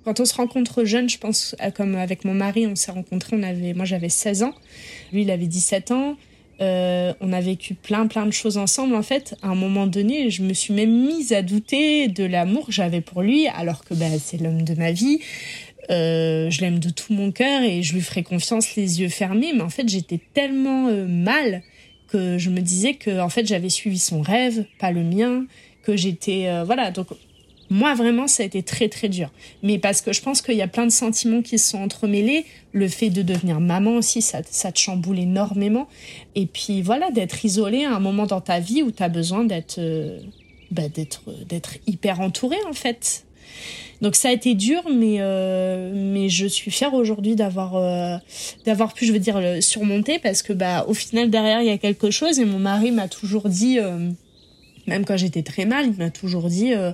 Quand on se rencontre jeune, je pense, comme avec mon mari, on s'est rencontrés, on avait, moi j'avais 16 ans, lui il avait 17 ans. Euh, on a vécu plein plein de choses ensemble en fait. À un moment donné, je me suis même mise à douter de l'amour que j'avais pour lui, alors que bah, c'est l'homme de ma vie. Euh, je l'aime de tout mon cœur et je lui ferai confiance les yeux fermés. Mais en fait, j'étais tellement euh, mal que je me disais que en fait j'avais suivi son rêve, pas le mien, que j'étais euh, voilà. Donc moi, vraiment, ça a été très, très dur. Mais parce que je pense qu'il y a plein de sentiments qui se sont entremêlés. Le fait de devenir maman aussi, ça, te chamboule énormément. Et puis, voilà, d'être isolé à un moment dans ta vie où tu as besoin d'être, euh, bah, d'être hyper entouré, en fait. Donc ça a été dur, mais euh, mais je suis fière aujourd'hui d'avoir euh, pu, je veux dire, le surmonter parce que bah au final derrière il y a quelque chose et mon mari m'a toujours dit Même quand j'étais très mal, il m'a toujours dit euh,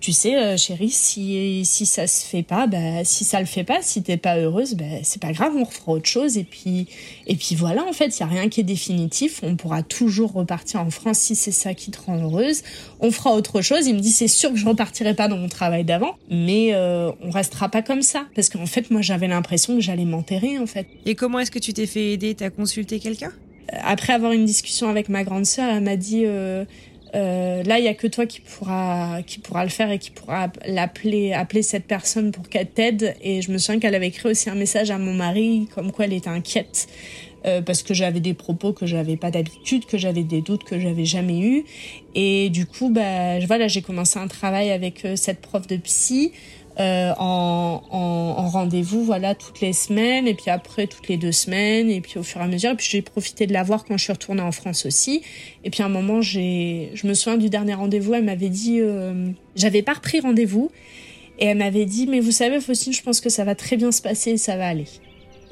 tu sais, euh, chérie, si, si ça se fait pas, bah, si ça le fait pas, si t'es pas heureuse, bah, c'est pas grave, on refera autre chose. Et puis, et puis voilà, en fait, il y a rien qui est définitif. On pourra toujours repartir en France si c'est ça qui te rend heureuse. On fera autre chose. Il me dit, c'est sûr que je repartirai pas dans mon travail d'avant, mais euh, on restera pas comme ça. Parce qu'en fait, moi, j'avais l'impression que j'allais m'enterrer, en fait. Et comment est-ce que tu t'es fait aider? T'as consulté quelqu'un? Après avoir une discussion avec ma grande sœur, elle m'a dit... Euh, euh, là, il y a que toi qui pourra qui pourra le faire et qui pourra l'appeler appeler cette personne pour qu'elle t'aide. Et je me souviens qu'elle avait écrit aussi un message à mon mari comme quoi elle était inquiète euh, parce que j'avais des propos que j'avais pas d'habitude, que j'avais des doutes que j'avais jamais eu. Et du coup, bah voilà, j'ai commencé un travail avec euh, cette prof de psy. Euh, en, en, rendez-vous voilà toutes les semaines et puis après toutes les deux semaines et puis au fur et à mesure. Et puis j'ai profité de la voir quand je suis retournée en France aussi. Et puis à un moment j'ai je me souviens du dernier rendez-vous elle m'avait dit euh, j'avais pas repris rendez-vous. Et elle m'avait dit mais vous savez Faustine je pense que ça va très bien se passer et ça va aller.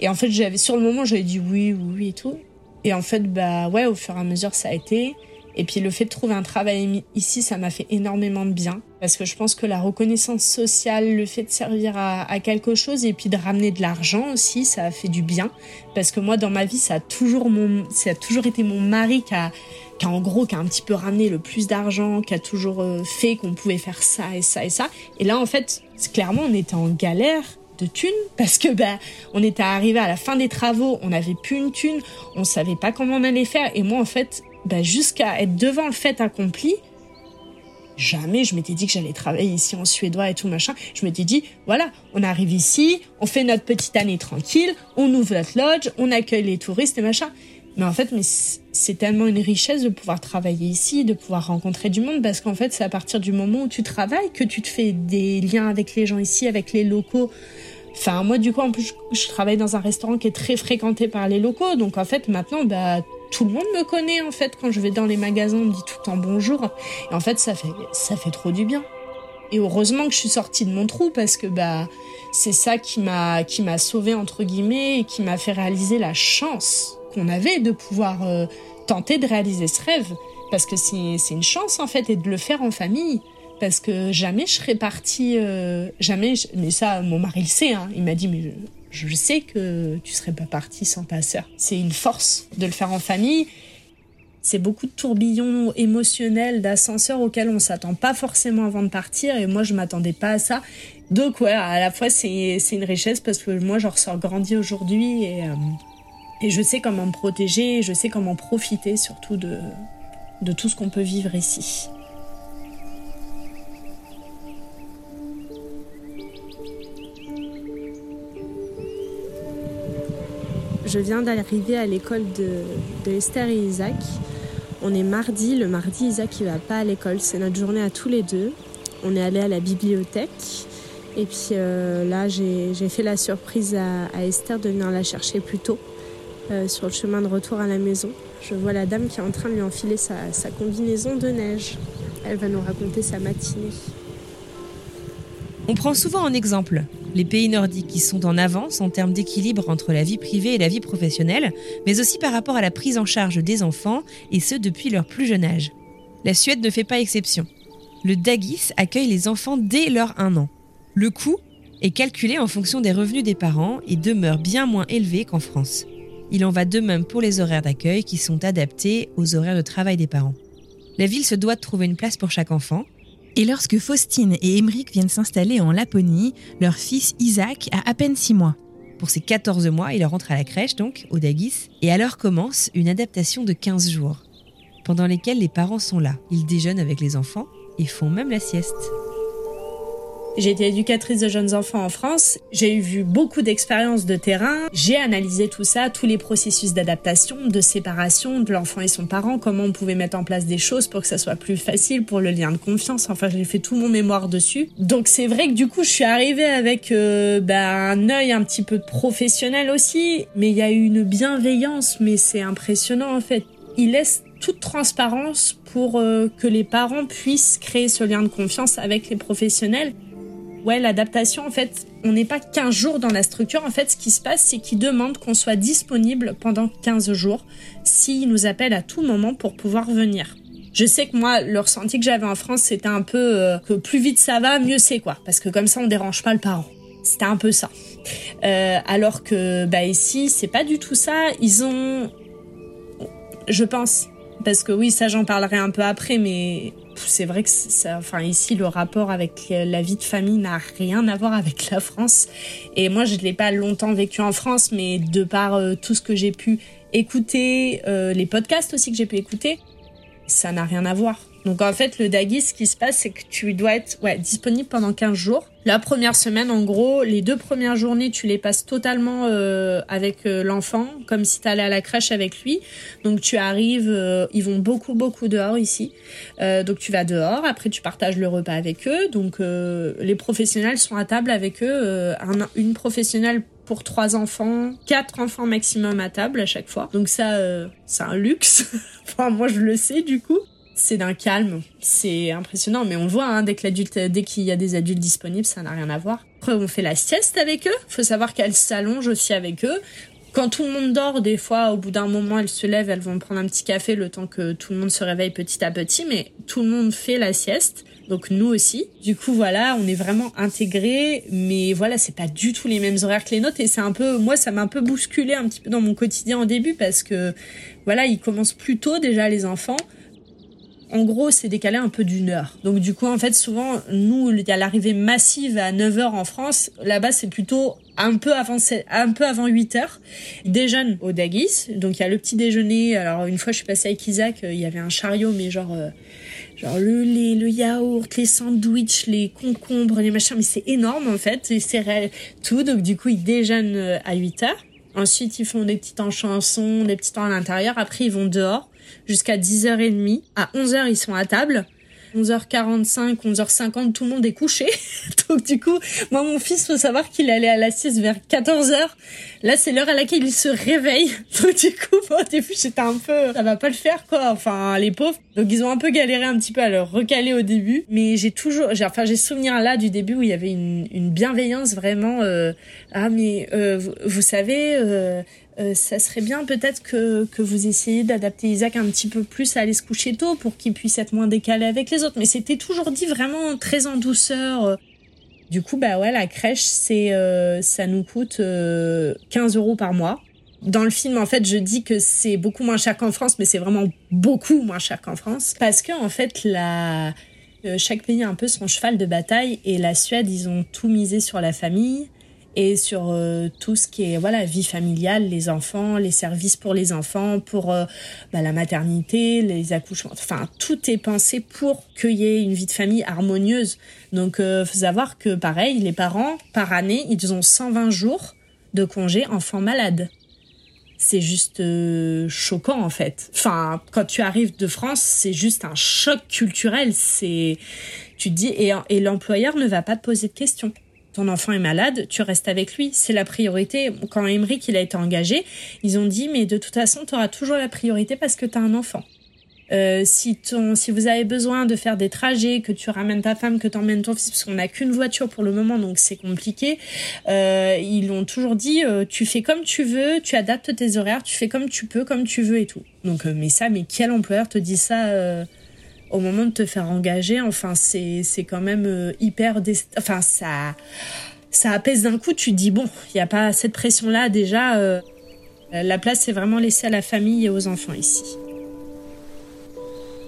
Et en fait j'avais sur le moment j'avais dit oui oui oui et tout. Et en fait bah ouais au fur et à mesure ça a été et puis le fait de trouver un travail ici, ça m'a fait énormément de bien. Parce que je pense que la reconnaissance sociale, le fait de servir à, quelque chose et puis de ramener de l'argent aussi, ça a fait du bien. Parce que moi, dans ma vie, ça a toujours, mon, ça a toujours été mon mari qui a, qui en gros, qui a un petit peu ramené le plus d'argent, qui a toujours euh, fait qu'on pouvait faire ça et ça et ça. Et là, en fait, clairement, on était en galère de thunes parce que ben on était arrivé à la fin des travaux, on n'avait plus une thune, on savait pas comment on allait faire et moi en fait bah, jusqu'à être devant le fait accompli, jamais je m'étais dit que j'allais travailler ici en suédois et tout machin. Je m'étais dit, voilà, on arrive ici, on fait notre petite année tranquille, on ouvre notre lodge, on accueille les touristes et machin. Mais en fait, mais c'est tellement une richesse de pouvoir travailler ici, de pouvoir rencontrer du monde, parce qu'en fait, c'est à partir du moment où tu travailles que tu te fais des liens avec les gens ici, avec les locaux. Enfin, moi, du coup, en plus, je, travaille dans un restaurant qui est très fréquenté par les locaux. Donc, en fait, maintenant, bah, tout le monde me connaît en fait quand je vais dans les magasins, on me dit tout le temps bonjour. Et en fait, ça fait ça fait trop du bien. Et heureusement que je suis sortie de mon trou parce que bah c'est ça qui m'a qui m'a sauvé entre guillemets et qui m'a fait réaliser la chance qu'on avait de pouvoir euh, tenter de réaliser ce rêve parce que c'est c'est une chance en fait et de le faire en famille parce que jamais je serais partie euh, jamais mais ça mon mari le sait hein, il m'a dit mais je sais que tu serais pas parti sans ta sœur. C'est une force de le faire en famille. C'est beaucoup de tourbillons émotionnels, d'ascenseurs auxquels on s'attend pas forcément avant de partir. Et moi, je m'attendais pas à ça. Donc, ouais, à la fois, c'est une richesse parce que moi, je ressors grandi aujourd'hui et, euh, et je sais comment me protéger, je sais comment profiter surtout de, de tout ce qu'on peut vivre ici. Je viens d'arriver à l'école de, Esther et Isaac. On est mardi. Le mardi, Isaac il va pas à l'école. C'est notre journée à tous les deux. On est allé à la bibliothèque. Et puis euh, là, j'ai fait la surprise à, Esther de venir la chercher plus tôt euh, sur le chemin de retour à la maison. Je vois la dame qui est en train de lui enfiler sa combinaison de neige. Elle va nous raconter sa matinée. On prend souvent en exemple les pays nordiques qui sont en avance en termes d'équilibre entre la vie privée et la vie professionnelle, mais aussi par rapport à la prise en charge des enfants, et ce depuis leur plus jeune âge. La Suède ne fait pas exception. Le Dagis accueille les enfants dès leur 1 an. Le coût est calculé en fonction des revenus des parents et demeure bien moins élevé qu'en France. Il en va de même pour les horaires d'accueil qui sont adaptés aux horaires de travail des parents. La ville se doit de trouver une place pour chaque enfant, et lorsque Faustine et Emeric viennent s'installer en Laponie, leur fils Isaac a à peine 6 mois. Pour ses 14 mois, il rentre à la crèche, donc, au Dagis, et alors commence une adaptation de 15 jours, pendant lesquels les parents sont là. Ils déjeunent avec les enfants et font même la sieste. J'ai été éducatrice de jeunes enfants en France. J'ai eu beaucoup d'expériences de terrain. J'ai analysé tout ça, tous les processus d'adaptation, de séparation de l'enfant et son parent, comment on pouvait mettre en place des choses pour que ça soit plus facile pour le lien de confiance. Enfin, j'ai fait tout mon mémoire dessus. Donc c'est vrai que du coup, je suis arrivée avec euh, bah, un œil un petit peu professionnel aussi, mais il y a eu une bienveillance, mais c'est impressionnant en fait. Il laisse toute transparence pour euh, que les parents puissent créer ce lien de confiance avec les professionnels. Ouais, l'adaptation, en fait, on n'est pas 15 jours dans la structure. En fait, ce qui se passe, c'est qu'ils demandent qu'on soit disponible pendant 15 jours s'ils nous appellent à tout moment pour pouvoir venir. Je sais que moi, le ressenti que j'avais en France, c'était un peu euh, que plus vite ça va, mieux c'est quoi. Parce que comme ça, on dérange pas le parent. C'était un peu ça. Euh, alors que bah ici, c'est pas du tout ça. Ils ont, je pense, parce que oui, ça j'en parlerai un peu après, mais c'est vrai que ça, enfin ici le rapport avec la vie de famille n'a rien à voir avec la France. Et moi, je l'ai pas longtemps vécu en France, mais de par euh, tout ce que j'ai pu écouter, euh, les podcasts aussi que j'ai pu écouter, ça n'a rien à voir. Donc en fait, le Dagui, ce qui se passe, c'est que tu dois être ouais, disponible pendant 15 jours. La première semaine, en gros, les deux premières journées, tu les passes totalement euh, avec euh, l'enfant, comme si tu allais à la crèche avec lui. Donc tu arrives, euh, ils vont beaucoup, beaucoup dehors ici. donc tu vas dehors, après tu partages le repas avec eux. Donc les professionnels sont à table avec eux. une professionnelle pour trois enfants, quatre enfants maximum à table à chaque fois. Donc ça, c'est un luxe. enfin, moi, je le sais du coup c'est d'un calme, c'est impressionnant. Mais on voit, hein, dès qu'il y a des adultes disponibles, ça n'a rien à voir. Après, on fait la sieste avec eux. Faut savoir qu'elles s'allongent aussi avec eux. Quand tout le monde dort, des fois, au bout d'un moment, elles se lèvent, elles vont prendre un petit café le temps que tout le monde se réveille petit à petit. Mais tout le monde fait la sieste. Donc nous aussi. Du coup voilà, on est vraiment intégrés, mais voilà, c'est pas du tout les mêmes horaires que les nôtres et c'est un peu, moi ça m'a un peu bousculé un petit peu dans mon quotidien au début parce que voilà, ils commencent plus tôt déjà les enfants en gros, c'est décalé un peu d'une heure. Donc du coup, en fait, souvent, nous, il y a l'arrivée massive à 9 heures en France. Là-bas, c'est plutôt un peu avant un peu avant 8 heures. Ils déjeunent au Dagis. Donc il y a le petit déjeuner. Alors une fois, je suis passée avec Isaac, euh, il y avait un chariot, mais genre euh, genre le lait, le yaourt, les sandwichs, les concombres, les machins. Mais c'est énorme en fait. C'est tout. Donc du coup, ils déjeunent euh, à 8 heures. Ensuite, ils font des petits temps chansons, des petits temps à l'intérieur. Après, ils vont dehors jusqu'à 10h30. À 11h, ils sont à table. 11h45, 11h50, tout le monde est couché. Donc du coup, moi mon fils, faut savoir qu'il allait à la sieste vers 14h. Là, c'est l'heure à laquelle il se réveille. Donc du coup, au début, j'étais un peu ça va pas le faire quoi. Enfin, les pauvres. Donc ils ont un peu galéré un petit peu à le recaler au début, mais j'ai toujours j'ai enfin j'ai souvenir là du début où il y avait une, une bienveillance vraiment euh, ah mais euh, vous, vous, savez euh, euh, ça serait bien peut-être que, que vous essayiez d'adapter Isaac un petit peu plus à aller se coucher tôt pour qu'il puisse être moins décalé avec les autres. Mais c'était toujours dit vraiment très en douceur. Du coup, bah ouais, la crèche, c'est, euh, ça nous coûte 15 euh, euros par mois. Dans le film, en fait, je dis que c'est beaucoup moins cher qu'en France, mais c'est vraiment beaucoup moins cher qu'en France. Parce que, en fait, la, chaque pays a un peu son cheval de bataille et la Suède, ils ont tout misé sur la famille et sur euh, tout ce qui est voilà vie familiale, les enfants, les services pour les enfants, pour euh, bah, la maternité, les accouchements. Enfin, tout est pensé pour qu'il y ait une vie de famille harmonieuse. Donc, euh, faut savoir que pareil, les parents par année, ils ont 120 jours de congé enfant malade. C'est juste choquant en fait. Enfin, quand tu arrives de France, c'est juste un choc culturel. C'est, tu te dis et, et l'employeur ne va pas te poser de questions ton enfant est malade, tu restes avec lui. C'est la priorité. Quand Emmerich il a été engagé, ils ont dit mais de toute façon, tu auras toujours la priorité parce que tu as un enfant. Euh, si, ton, si vous avez besoin de faire des trajets, que tu ramènes ta femme, que tu emmènes ton fils, parce qu'on n'a qu'une voiture pour le moment, donc c'est compliqué, euh, ils l'ont toujours dit, euh, tu fais comme tu veux, tu adaptes tes horaires, tu fais comme tu peux, comme tu veux et tout. Donc, euh, mais ça, mais quel employeur te dit ça au moment de te faire engager, enfin, c'est, quand même euh, hyper. Enfin, ça, ça apaise d'un coup. Tu dis, bon, il n'y a pas cette pression-là. Déjà, euh, la place est vraiment laissée à la famille et aux enfants ici.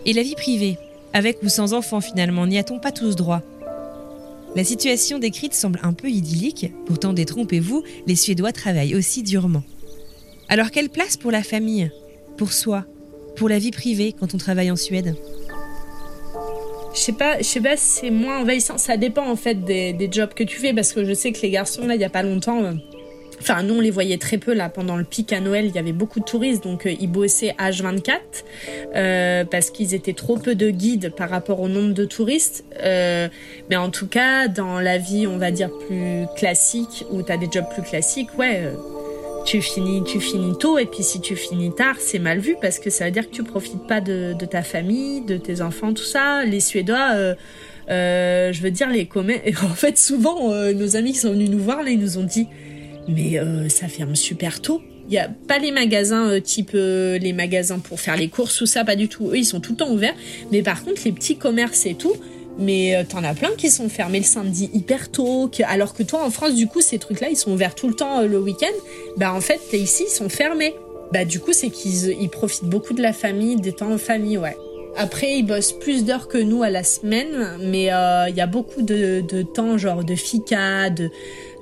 Et la vie privée Avec ou sans enfants, finalement, n'y a-t-on pas tous droit? La situation décrite semble un peu idyllique. Pourtant, détrompez-vous, les Suédois travaillent aussi durement. Alors, quelle place pour la famille? Pour soi? Pour la vie privée quand on travaille en Suède? Je sais pas, je sais pas si c'est moins envahissant. Ça dépend en fait des, jobs que tu fais parce que je sais que les garçons là, il y a pas longtemps. Euh, enfin, nous on les voyait très peu là pendant le pic à Noël. Il y avait beaucoup de touristes, donc euh, ils bossaient H24 euh, parce qu'ils étaient trop peu de guides par rapport au nombre de touristes. Euh, mais en tout cas, dans la vie, on va dire plus classique, où t'as des jobs plus classiques, ouais tu finis, tu finis tôt et puis si tu finis tard, c'est mal vu parce que ça veut dire que tu profites pas de, ta famille, de tes enfants, tout ça. Les Suédois, euh, euh, je veux dire les communs. En fait, souvent, euh, nos amis qui sont venus nous voir là, ils nous ont dit, mais ça ferme super tôt. Il y a pas les magasins type les magasins pour faire les courses ou ça, pas du tout. Eux, ils sont tout le temps ouverts. Mais par contre, les petits commerces et tout, mais euh, t'en as plein qui sont fermés le samedi hyper tôt. alors que toi, en France, du coup, ces trucs-là, ils sont ouverts tout le temps euh, le week-end. Bah, en fait, ici, ils sont fermés. Bah, du coup, c'est qu'ils ils profitent beaucoup de la famille, des temps en famille, ouais. Après, ils bossent plus d'heures que nous à la semaine, mais euh, il y a beaucoup de, de temps, genre de fika, de...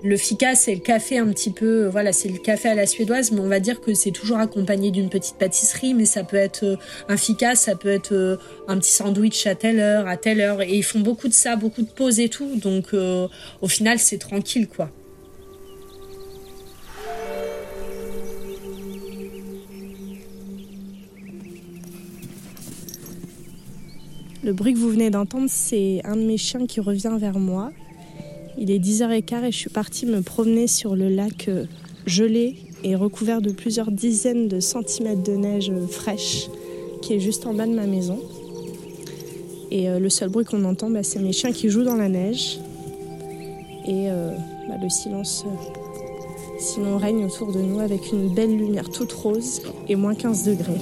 Le fika, c'est le café un petit peu, euh, voilà, c'est le café à la suédoise, mais on va dire que c'est toujours accompagné d'une petite pâtisserie, mais ça peut être euh, un fika, ça peut être euh, un petit sandwich à telle heure, à telle heure, et ils font beaucoup de ça, beaucoup de pauses et tout, donc au final, c'est tranquille, quoi. Le bruit que vous venez d'entendre, c'est un de mes chiens qui revient vers moi. Il est 10h15 et je suis partie me promener sur le lac euh, gelé et recouvert de plusieurs dizaines de centimètres de neige euh, fraîche qui est juste en bas de ma maison. Et euh, le seul bruit qu'on entend, bah, c'est mes chiens qui jouent dans la neige. Et bah, le silence sinon règne autour de nous avec une belle lumière toute rose et moins 15 degrés.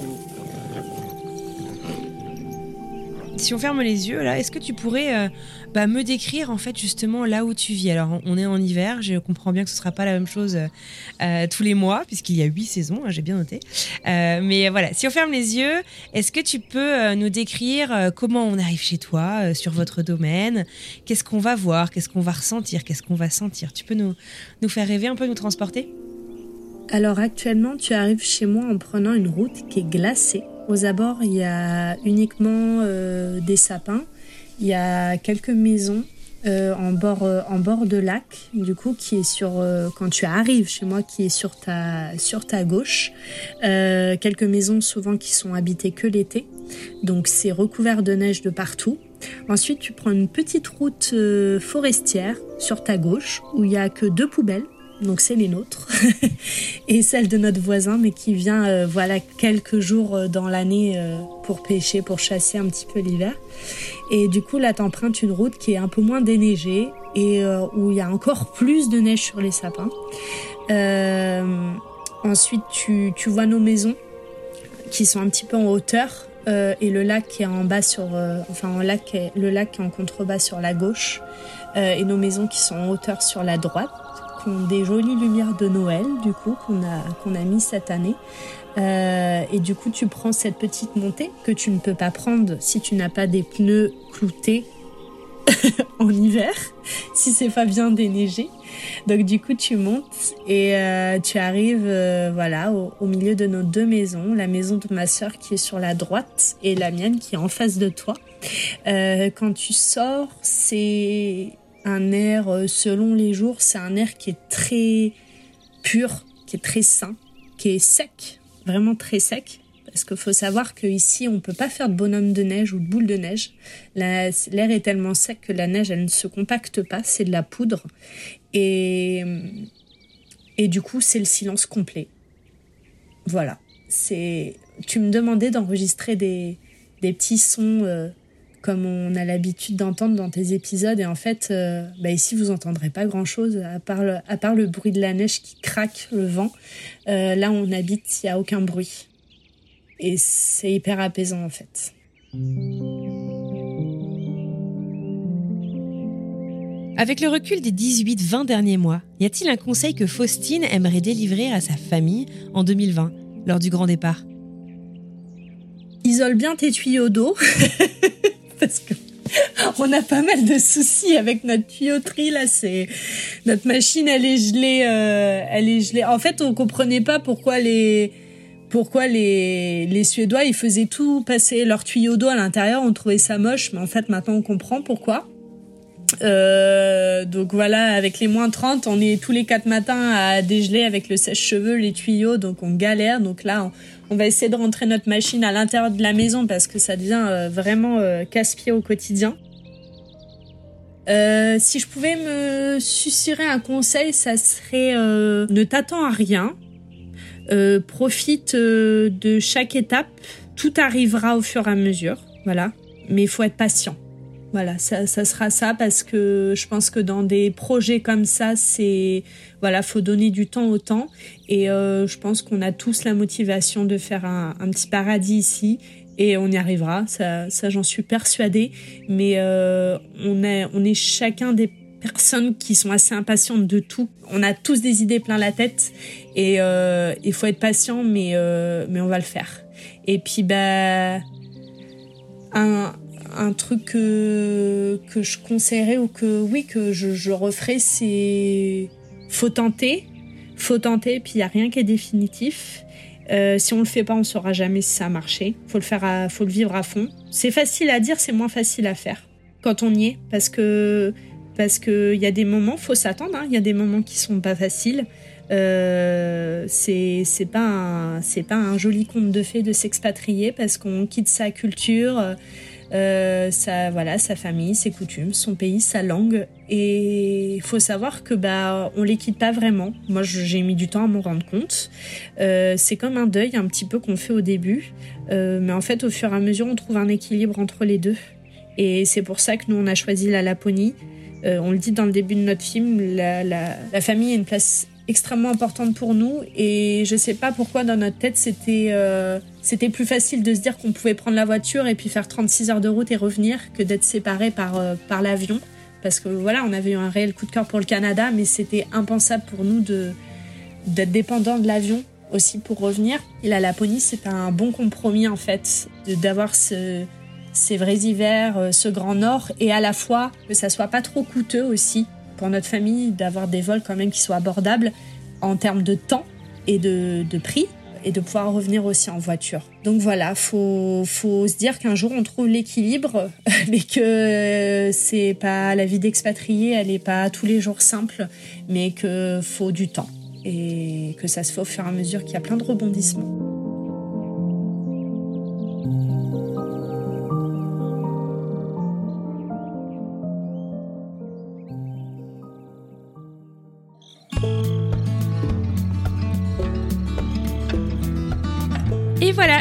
Si on ferme les yeux, là, est-ce que tu pourrais bah, me décrire en fait justement là où tu vis Alors, on est en hiver, je comprends bien que ce sera pas la même chose euh, euh, tous les mois, puisqu'il y a huit saisons, hein, j'ai bien noté. Euh, mais voilà, si on ferme les yeux, est-ce que tu peux nous décrire comment on arrive chez toi, sur votre domaine? Qu'est-ce qu'on va voir? Qu'est-ce qu'on va ressentir? Qu'est-ce qu'on va sentir? Tu peux nous, nous faire rêver un peu, nous transporter? Alors actuellement, tu arrives chez moi en prenant une route qui est glacée. Aux abords, il y a uniquement des sapins. Il y a quelques maisons euh, en, bord, euh, en bord de lac, du coup, qui est sur, euh, quand tu arrives chez moi, qui est sur ta, sur ta gauche. Euh, quelques maisons souvent qui sont habitées que l'été. Donc c'est recouvert de neige de partout. Ensuite, tu prends une petite route euh, forestière sur ta gauche où il y a que deux poubelles. Donc c'est les nôtres et celle de notre voisin, mais qui vient euh, voilà quelques jours dans l'année pour pêcher, pour chasser un petit peu l'hiver. Et du coup là t'empruntes une route qui est un peu moins déneigée et euh, où il y a encore plus de neige sur les sapins. Euh, ensuite tu, tu vois nos maisons qui sont un petit peu en hauteur euh, et le lac qui est en bas sur, euh, enfin en lac, est- le lac qui est en contrebas sur la gauche euh, et nos maisons qui sont en hauteur sur la droite, qui ont des jolies lumières de Noël du coup qu'on a qu'on a mis cette année. Euh, et du coup tu prends cette petite montée que tu ne peux pas prendre si tu n'as pas des pneus cloutés en hiver, si c'est pas bien déneigé. Donc du coup tu montes et euh, tu arrives euh, voilà au, au milieu de nos deux maisons, la maison de ma sœur qui est sur la droite et la mienne qui est en face de toi. Quand tu sors, c'est un air selon les jours, c'est un air qui est très pur, qui est très sain, qui est sec, vraiment très sec. Parce qu'il faut savoir qu'ici, on peut pas faire de bonhomme de neige ou de boule de neige. La- L'air est tellement sec que la neige, elle ne se compacte pas, c'est de la poudre. Et, et du coup, c'est le silence complet. Voilà. C'est. Tu me demandais d'enregistrer des, des petits sons euh, comme on a l'habitude d'entendre dans tes épisodes. Et en fait, euh, bah ici, vous entendrez pas grand-chose à part, le, à part le bruit de la neige qui craque, le vent. Euh, là où on habite, il y a aucun bruit. Et c'est hyper apaisant en fait. Avec le recul des 18-20 derniers mois, y a-t-il un conseil que Faustine aimerait délivrer à sa famille en 2020, lors du grand départ? Isole bien tes tuyaux d'eau. Parce que on a pas mal de soucis avec notre tuyauterie là. Notre machine, elle est gelée, euh, elle est gelée. En fait, on comprenait pas pourquoi les pourquoi les les Suédois ils faisaient tout passer leur tuyau d'eau à l'intérieur. On trouvait ça moche, mais en fait maintenant on comprend pourquoi. Euh, donc voilà, avec les moins 30, on est tous les quatre matins à dégeler avec le sèche-cheveux, les tuyaux, donc on galère. Donc là, on, va essayer de rentrer notre machine à l'intérieur de la maison parce que ça devient euh, vraiment euh, casse-pied au quotidien. Euh, si je pouvais me susurrer un conseil, ça serait ne t'attends à rien, profite de chaque étape, tout arrivera au fur et à mesure, voilà. Mais il faut être patient. Voilà, ça, ça, sera ça parce que je pense que dans des projets comme ça, c'est voilà, faut donner du temps au temps et euh, je pense qu'on a tous la motivation de faire un, petit paradis ici et on y arrivera. Ça, ça j'en suis persuadée. Mais euh, on est, on est chacun des personnes qui sont assez impatientes de tout. On a tous des idées plein la tête et euh, il faut être patient, mais mais on va le faire. Et puis bah un un truc que, je conseillerais ou que oui que je, je referais c'est faut tenter faut tenter puis il y a rien qui est définitif. Euh, si on le fait pas on saura jamais si ça a marché. Faut le faire faut le vivre à fond. C'est facile à dire c'est moins facile à faire quand on y est parce que parce que il y a des moments faut s'attendre il hein, y a des moments qui sont pas faciles. Euh, c'est c'est pas c'est pas un joli conte de fées de s'expatrier parce qu'on quitte sa culture euh, sa, voilà, sa famille, ses coutumes, son pays, sa langue. Et faut savoir que bah on les quitte pas vraiment. Moi, j'ai mis du temps à m'en rendre compte. Euh, c'est comme un deuil un petit peu qu'on fait au début, euh, mais en fait, au fur et à mesure, on trouve un équilibre entre les deux. Et c'est pour ça que nous, on a choisi la Laponie. On le dit dans le début de notre film, la, la, la famille a une place extrêmement importante pour nous. Et je sais pas pourquoi dans notre tête c'était euh, c'était plus facile de se dire qu'on pouvait prendre la voiture et puis faire 36 heures de route et revenir que d'être séparés par euh, par l'avion. Parce que voilà on avait eu un réel coup de cœur pour le Canada mais c'était impensable pour nous de d'être dépendant de l'avion aussi pour revenir. Et la Laponie c'est un bon compromis en fait d'avoir ce ces vrais hivers, euh, ce grand nord, et à la fois que ça soit pas trop coûteux aussi pour notre famille d'avoir des vols quand même qui soient abordables en termes de temps et de, prix et de pouvoir revenir aussi en voiture. Donc voilà, faut faut se dire qu'un jour on trouve l'équilibre, mais que c'est pas la vie d'expatrié, elle est pas tous les jours simple, mais que faut du temps et que ça se fait au fur et à mesure qu'il y a plein de rebondissements.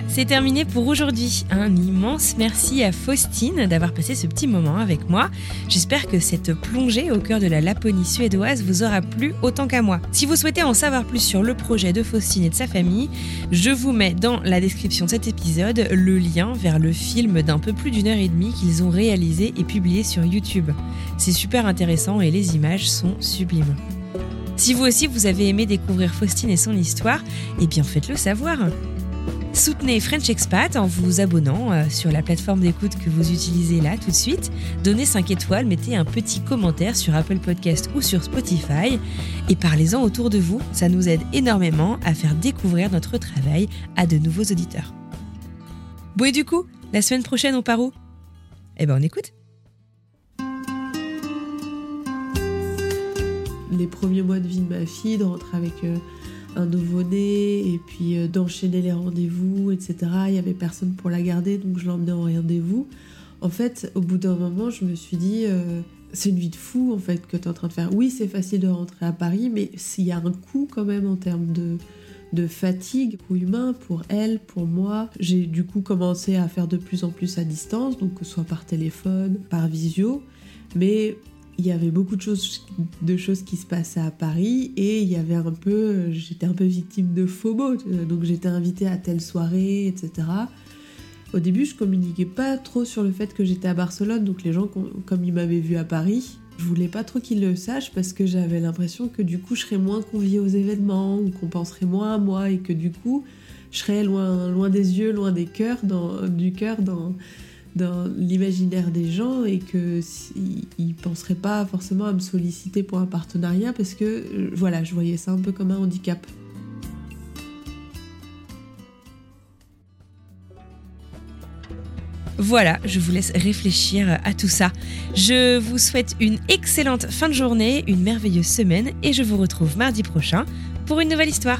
C'est terminé pour aujourd'hui. Un immense merci à Faustine d'avoir passé ce petit moment avec moi. J'espère que cette plongée au cœur de la Laponie suédoise vous aura plu autant qu'à moi. Si vous souhaitez en savoir plus sur le projet de Faustine et de sa famille, je vous mets dans la description de cet épisode le lien vers le film d'un peu plus d'une heure et demie qu'ils ont réalisé et publié sur YouTube. C'est super intéressant et les images sont sublimes. Si vous aussi vous avez aimé découvrir Faustine et son histoire, eh bien faites-le savoir. Soutenez French Expat en vous abonnant euh, sur la plateforme d'écoute que vous utilisez là tout de suite. Donnez 5 étoiles, mettez un petit commentaire sur Apple Podcast ou sur Spotify et parlez-en autour de vous. Ça nous aide énormément à faire découvrir notre travail à de nouveaux auditeurs. Bon et du coup, la semaine prochaine on part où? Eh ben on écoute. Les premiers mois de vie de ma fille, de rentrer avec euh, un nouveau-né et puis euh, d'enchaîner les rendez-vous, etc. Il y avait personne pour la garder, donc je l'emmenais en rendez-vous. En fait, au bout d'un moment, je me suis dit, euh, c'est une vie de fou en fait que tu es en train de faire. Oui, c'est facile de rentrer à Paris, mais s'il y a un coût quand même en termes de, de fatigue pour humain, pour elle, pour moi. J'ai du coup commencé à faire de plus en plus à distance, donc que ce soit par téléphone, par visio. Mais il y avait beaucoup de choses, de choses qui se passaient à Paris et il y avait un peu, j'étais un peu victime de FOMO, donc j'étais invitée à telle soirée, etc. Au début, je communiquais pas trop sur le fait que j'étais à Barcelone, donc les gens, comme ils m'avaient vu à Paris, je voulais pas trop qu'ils le sachent parce que j'avais l'impression que du coup, je serais moins conviée aux événements ou qu'on penserait moins à moi et que du coup, je serais loin, loin des yeux, loin des cœurs, dans, du cœur, dans dans l'imaginaire des gens et que ne penseraient pas forcément à me solliciter pour un partenariat parce que euh, voilà, je voyais ça un peu comme un handicap. Voilà, je vous laisse réfléchir à tout ça. Je vous souhaite une excellente fin de journée, une merveilleuse semaine et je vous retrouve mardi prochain pour une nouvelle histoire.